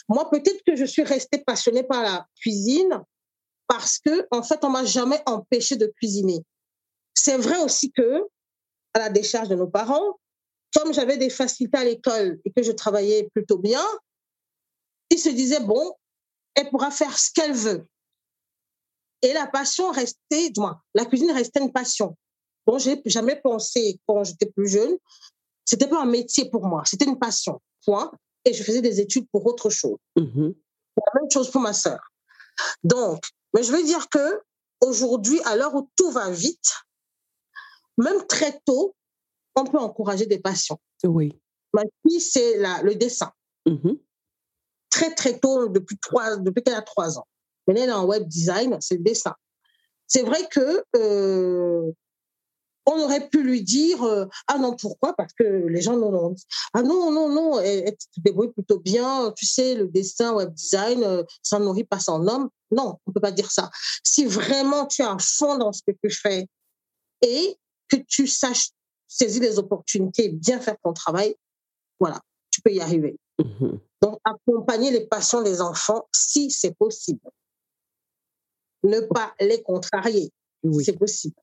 C: Moi, peut-être que je suis restée passionnée par la cuisine parce que, en fait, on m'a jamais empêché de cuisiner. C'est vrai aussi que, à la décharge de nos parents, comme j'avais des facilités à l'école et que je travaillais plutôt bien, ils se disaient, bon, elle pourra faire ce qu'elle veut. Et la passion restait, moi, la cuisine restait une passion. Bon, j'ai jamais pensé quand j'étais plus jeune. C'était pas un métier pour moi, c'était une passion. Point. Et je faisais des études pour autre chose.
B: Mm-hmm.
C: La même chose pour ma sœur. Donc, mais je veux dire que aujourd'hui, à l'heure où tout va vite, même très tôt, on peut encourager des passions.
B: Oui.
C: Ma fille, c'est le dessin.
B: Mm-hmm.
C: Très, très tôt, depuis, trois, depuis qu'elle a trois ans. Mais elle est en web design, c'est le dessin. C'est vrai que euh, on aurait pu lui dire euh, ah non pourquoi? Parce que les gens non dit. Ah non non non elle, te débrouille plutôt bien tu sais le dessin web design euh, ça nourrit pas son homme. Non on peut pas dire ça. Si vraiment tu es à fond dans ce que tu fais et que tu saches saisir les opportunités bien faire ton travail voilà tu peux y arriver.
B: Mm-hmm.
C: donc accompagner les passions des enfants si c'est possible. Ne pas les contrarier
B: oui.
C: c'est possible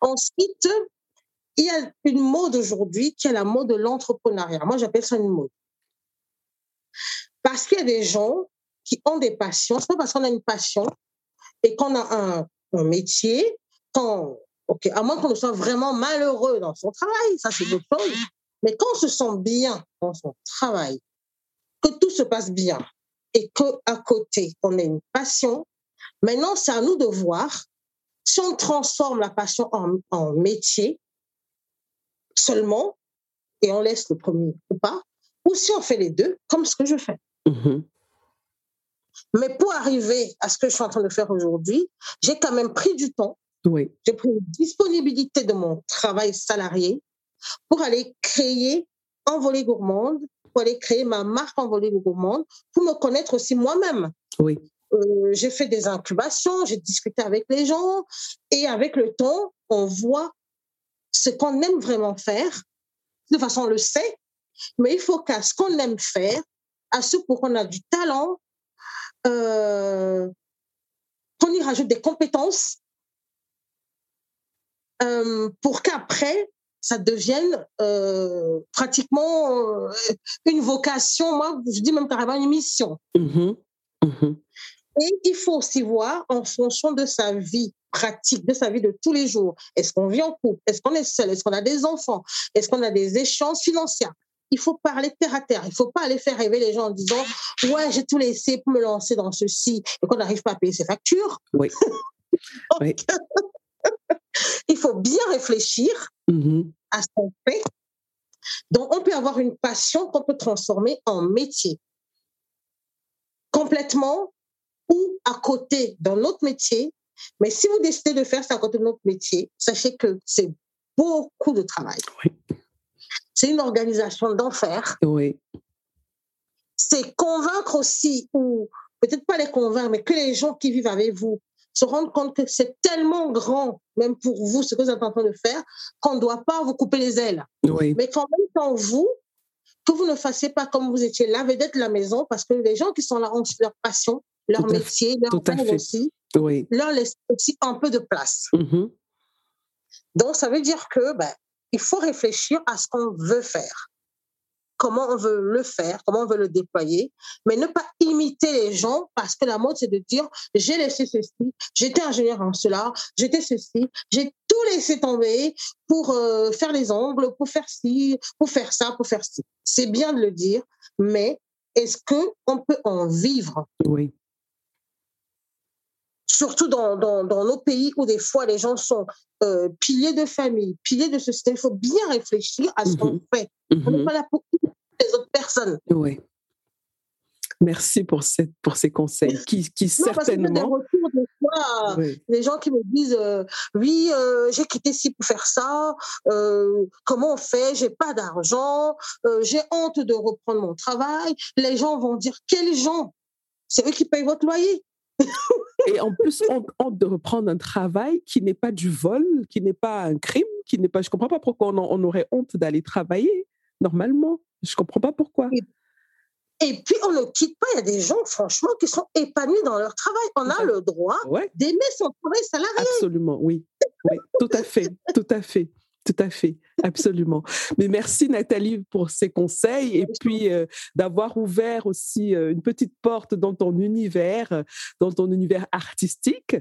C: Ensuite, il y a une mode aujourd'hui qui est la mode de l'entrepreneuriat. Moi, j'appelle ça une mode. Parce qu'il y a des gens qui ont des passions. C'est pas parce qu'on a une passion et qu'on a un, métier, quand, ok, à moins qu'on soit vraiment malheureux dans son travail, ça c'est autre chose. Mais quand on se sent bien dans son travail, que tout se passe bien et qu'à côté, on a une passion, maintenant, c'est à nous de voir si on transforme la passion en, métier seulement, et on laisse le premier ou pas, ou si on fait les deux, comme ce que je fais.
B: Mm-hmm.
C: Mais pour arriver à ce que je suis en train de faire aujourd'hui, j'ai quand même pris du temps.
B: Oui.
C: J'ai pris une disponibilité de mon travail salarié pour aller créer Envolée Gourmande, pour aller créer ma marque Envolée Gourmande, pour me connaître aussi moi-même.
B: Oui.
C: Euh, j'ai fait des incubations, j'ai discuté avec les gens et avec le temps, on voit ce qu'on aime vraiment faire. De toute façon, on le sait, mais il faut qu'à ce qu'on aime faire, à ce pour qu'on a du talent, euh, qu'on y rajoute des compétences euh, pour qu'après, ça devienne pratiquement une vocation, moi je dis même carrément une mission.
B: Mm-hmm. Mm-hmm.
C: Et il faut aussi voir en fonction de sa vie pratique, de sa vie de tous les jours. Est-ce qu'on vit en couple? Est-ce qu'on est seul? Est-ce qu'on a des enfants? Est-ce qu'on a des échanges financiers? Il faut parler terre à terre. Il faut pas aller faire rêver les gens en disant ouais j'ai tout laissé pour me lancer dans ceci et qu'on n'arrive pas à payer ses factures.
B: Oui. oui.
C: il faut bien réfléchir
B: mm-hmm.
C: à ce qu'on fait. Donc on peut avoir une passion qu'on peut transformer en métier complètement ou à côté d'un autre métier. Mais si vous décidez de faire ça à côté de notre métier, sachez que c'est beaucoup de travail. C'est une organisation d'enfer.
B: Oui.
C: C'est convaincre aussi, ou peut-être pas les convaincre, mais que les gens qui vivent avec vous se rendent compte que c'est tellement grand, même pour vous, ce que vous êtes en train de faire, qu'on ne doit pas vous couper les ailes.
B: Oui.
C: Mais qu'en même temps, vous, que vous ne fassiez pas comme vous étiez la vedette de la maison, parce que les gens qui sont là ont leur passion, leur métier, leur rôle aussi,
B: oui.
C: leur laisse aussi un peu de place.
B: Mm-hmm.
C: Donc, ça veut dire que ben, il faut réfléchir à ce qu'on veut faire, comment on veut le faire, comment on veut le déployer, mais ne pas imiter les gens parce que la mode, c'est de dire j'ai laissé ceci, j'étais ingénieur en cela, j'étais ceci, j'ai tout laissé tomber pour euh, faire les ongles, pour faire ci, pour faire ça, pour faire ci. C'est bien de le dire, mais est-ce qu'on peut en vivre?
B: Oui
C: surtout dans, dans, dans, nos pays où des fois les gens sont euh, piliers de famille, piliers de société. Il faut bien réfléchir à ce qu'on
B: Mhm.
C: fait. On n'est
B: Mhm.
C: pas là pour les autres personnes.
B: Oui. Merci pour, cette, pour ces conseils qui, qui
C: Non, parce que des
B: certainement.
C: fois,
B: Oui.
C: des gens qui me disent euh, oui, euh, j'ai quitté ci pour faire ça. euh, comment on fait? J'ai pas d'argent. j'ai honte de reprendre mon travail. Les gens vont dire quels gens? C'est eux qui payent votre loyer.
B: Et en plus, honte, honte de reprendre un travail qui n'est pas du vol, qui n'est pas un crime, qui n'est pas. Je comprends pas pourquoi on, aurait honte d'aller travailler normalement. Je comprends pas pourquoi.
C: Et puis, on ne quitte pas. Il y a des gens, franchement, qui sont épanouis dans leur travail. On a le droit d'aimer son travail salarié.
B: Absolument, oui. oui. Tout à fait, tout à fait. Tout à fait, absolument. Mais merci Nathalie pour ces conseils et puis euh, d'avoir ouvert aussi euh, une petite porte dans ton univers, dans ton univers artistique,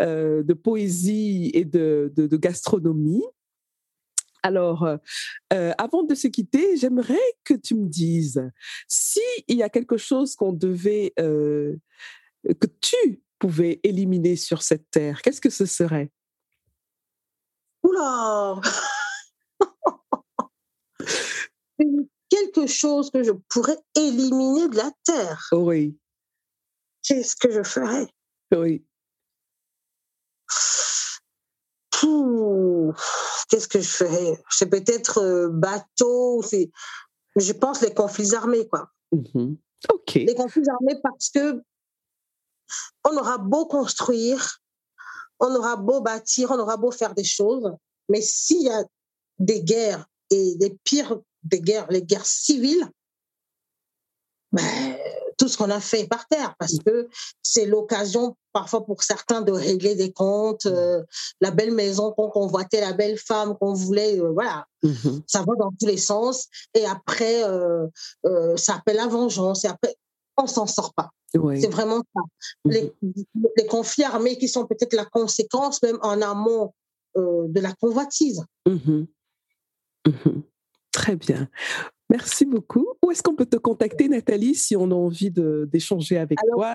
B: euh, de poésie et de, de, gastronomie. Alors, avant de se quitter, j'aimerais que tu me dises si il y a quelque chose qu'on devait, que tu pouvais éliminer sur cette terre, qu'est-ce que ce serait?
C: Oula Quelque chose que je pourrais éliminer de la Terre.
B: Oui.
C: Qu'est-ce que je ferais?
B: Oui.
C: Qu'est-ce que je ferais C'est peut-être euh, bateau, c'est, je pense les conflits armés, quoi.
B: Mmh ok.
C: Les conflits armés parce que on aura beau construire, on aura beau bâtir, on aura beau faire des choses, mais s'il y a des guerres et des pires des guerres, les guerres civiles, ben, tout ce qu'on a fait par terre, parce que c'est l'occasion parfois pour certains de régler des comptes, euh, la belle maison qu'on convoitait, la belle femme qu'on voulait, euh, voilà, mmh ça va dans tous les sens. Et après, euh, ça appelle la vengeance. Et après, on s'en sort pas. C'est vraiment ça. Mmh les, les, conflits armés qui sont peut-être la conséquence, même en amont de la convoitise.
B: Mmh mmh Très bien. Merci beaucoup. Où est-ce qu'on peut te contacter, Nathalie, si on a envie d'échanger avec toi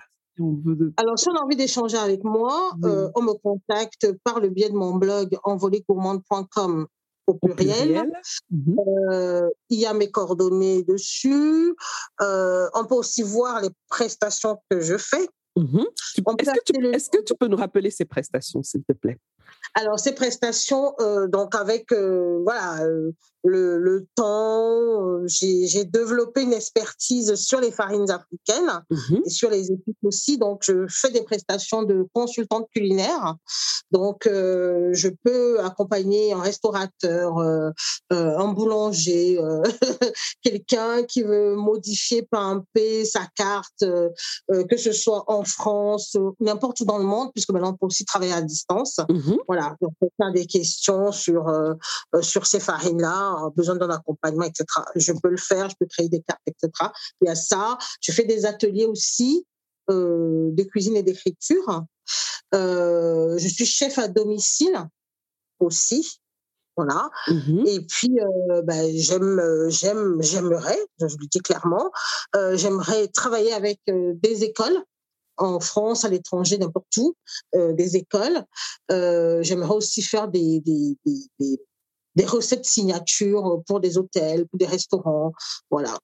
C: Alors, si on a envie d'échanger avec moi, euh, on me contacte par le biais de mon blog envolégourmande.com au pluriel. Mmh euh, il y a mes coordonnées dessus. on peut aussi voir les prestations que je fais.
B: Est-ce que, tu peux nous rappeler ces prestations, s'il te plaît?
C: Alors ces prestations, euh, donc avec euh, voilà euh, le, le, temps, j'ai développé une expertise sur les farines africaines mmh et sur les épices aussi. Donc je fais des prestations de consultante culinaire. Donc je peux accompagner un restaurateur, un boulanger, quelqu'un qui veut modifier, pimper sa carte, que ce soit en France, n'importe où dans le monde, puisque maintenant on peut aussi travailler à distance. Mmh voilà, donc on a des questions sur euh, euh, sur ces farines-là, besoin d'un accompagnement, etc. Je peux le faire, je peux créer des cartes, etc. Il y a ça. Je fais des ateliers aussi euh, de cuisine et d'écriture. je suis chef à domicile aussi. Voilà. Mmh et puis, ben, j'aime, j'aime, j'aimerais, je le dis clairement, j'aimerais travailler avec des écoles en France, à l'étranger, n'importe où, euh, des écoles. Euh, j'aimerais aussi faire des, des, des, recettes signature pour des hôtels, pour des restaurants. Voilà.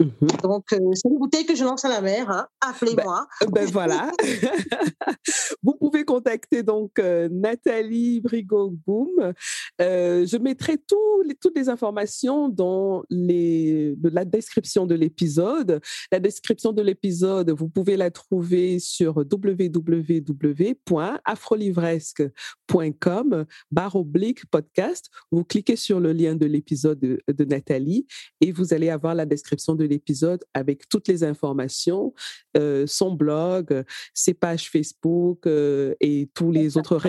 C: Mmh Donc, euh, c'est une bouteille que je lance à la mer. Hein. Ben, Appelez-moi.
B: Ben, voilà. Vous pouvez contacter donc Nathalie Brigot-Boum. je mettrai les, toutes les informations dans les, la description de l'épisode. La description de l'épisode, vous pouvez la trouver sur www.afrolivresque.com barre oblique podcast. Vous cliquez sur le lien de l'épisode de, de Nathalie et vous allez avoir la description de l'épisode avec toutes les informations, euh, son blog, ses pages Facebook euh, et tous les autres.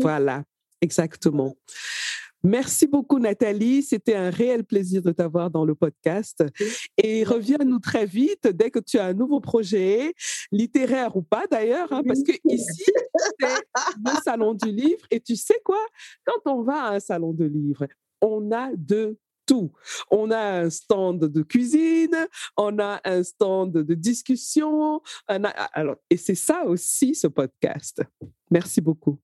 B: voilà, exactement. Merci beaucoup, Nathalie. C'était un réel plaisir de t'avoir dans le podcast. Et reviens-nous très vite dès que tu as un nouveau projet, littéraire ou pas d'ailleurs, hein, parce que ici, c'est le salon du livre. Et tu sais quoi? Quand on va à un salon de livre, on a de tout. On a un stand de cuisine, on a un stand de discussion. alors, et c'est ça aussi ce podcast. Merci beaucoup.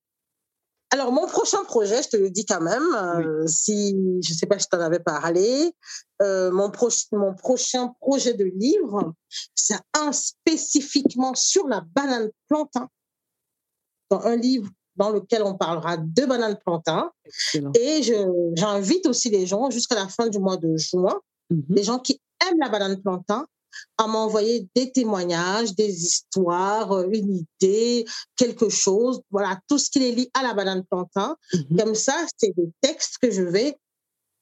C: Alors, mon prochain projet, je te le dis quand même, euh, si je ne sais pas si tu en avais parlé, euh, mon, mon prochain projet de livre, c'est un spécifiquement sur la banane plantain. Dans un livre dans lequel on parlera de bananes plantain. Et j'invite aussi les gens jusqu'à la fin du mois de juin, mmh les gens qui aiment la banane plantain, à m'envoyer des témoignages, des histoires, euh, une idée, quelque chose, voilà, tout ce qui les lie à la banane plantain. Mmh Comme ça, c'est des textes que je vais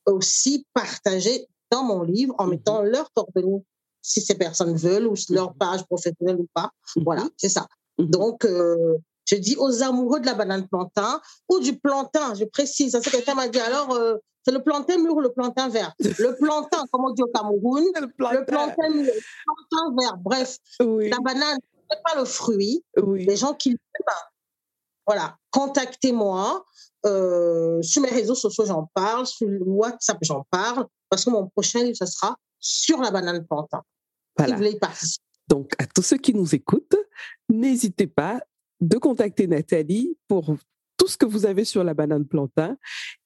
C: aussi partager dans mon livre en mmh mettant leurs coordonnées si ces personnes veulent ou si leur mhm. page professionnelle ou pas. Mhm. Voilà, c'est ça. Donc, euh, je dis aux amoureux de la banane plantain ou du plantain, je précise. Ça, quelqu'un m'a dit alors, euh, c'est le plantain mûr ou le plantain vert? Le plantain, comme on dit au Cameroun, le plantain, mûr, le plantain vert. Bref, la banane, n'est pas le fruit. Les gens qui l'aiment, voilà, contactez-moi. Euh, sur mes réseaux sociaux, j'en parle. Sur WhatsApp, j'en parle. Parce que mon prochain livre, ce sera sur la banane plantain.
B: Voilà. Donc, à tous ceux qui nous écoutent, n'hésitez pas de contacter Nathalie pour tout ce que vous avez sur la banane plantain.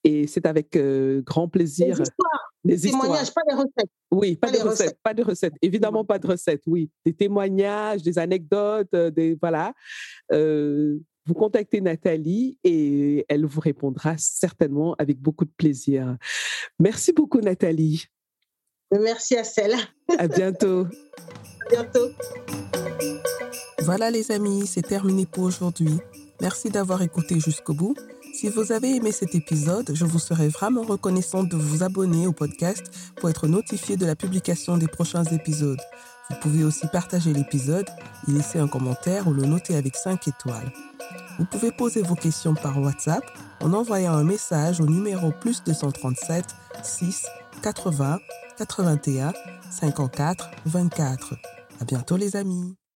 B: Et c'est avec euh, grand plaisir.
C: Des histoires. Des témoignages, pas des recettes.
B: Oui, pas, de recettes, Pas de recettes. Évidemment, pas de recettes. Oui, des témoignages, des anecdotes, euh, des voilà. Euh, vous contactez Nathalie et elle vous répondra certainement avec beaucoup de plaisir. Merci beaucoup, Nathalie.
C: Merci à celle.
B: À bientôt.
C: à bientôt.
A: Voilà les amis, c'est terminé pour aujourd'hui. Merci d'avoir écouté jusqu'au bout. Si vous avez aimé cet épisode, je vous serais vraiment reconnaissante de vous abonner au podcast pour être notifié de la publication des prochains épisodes. Vous pouvez aussi partager l'épisode, y laisser un commentaire ou le noter avec 5 étoiles. Vous pouvez poser vos questions par WhatsApp en envoyant un message au numéro plus 237 6 80 81 54 24. À bientôt les amis.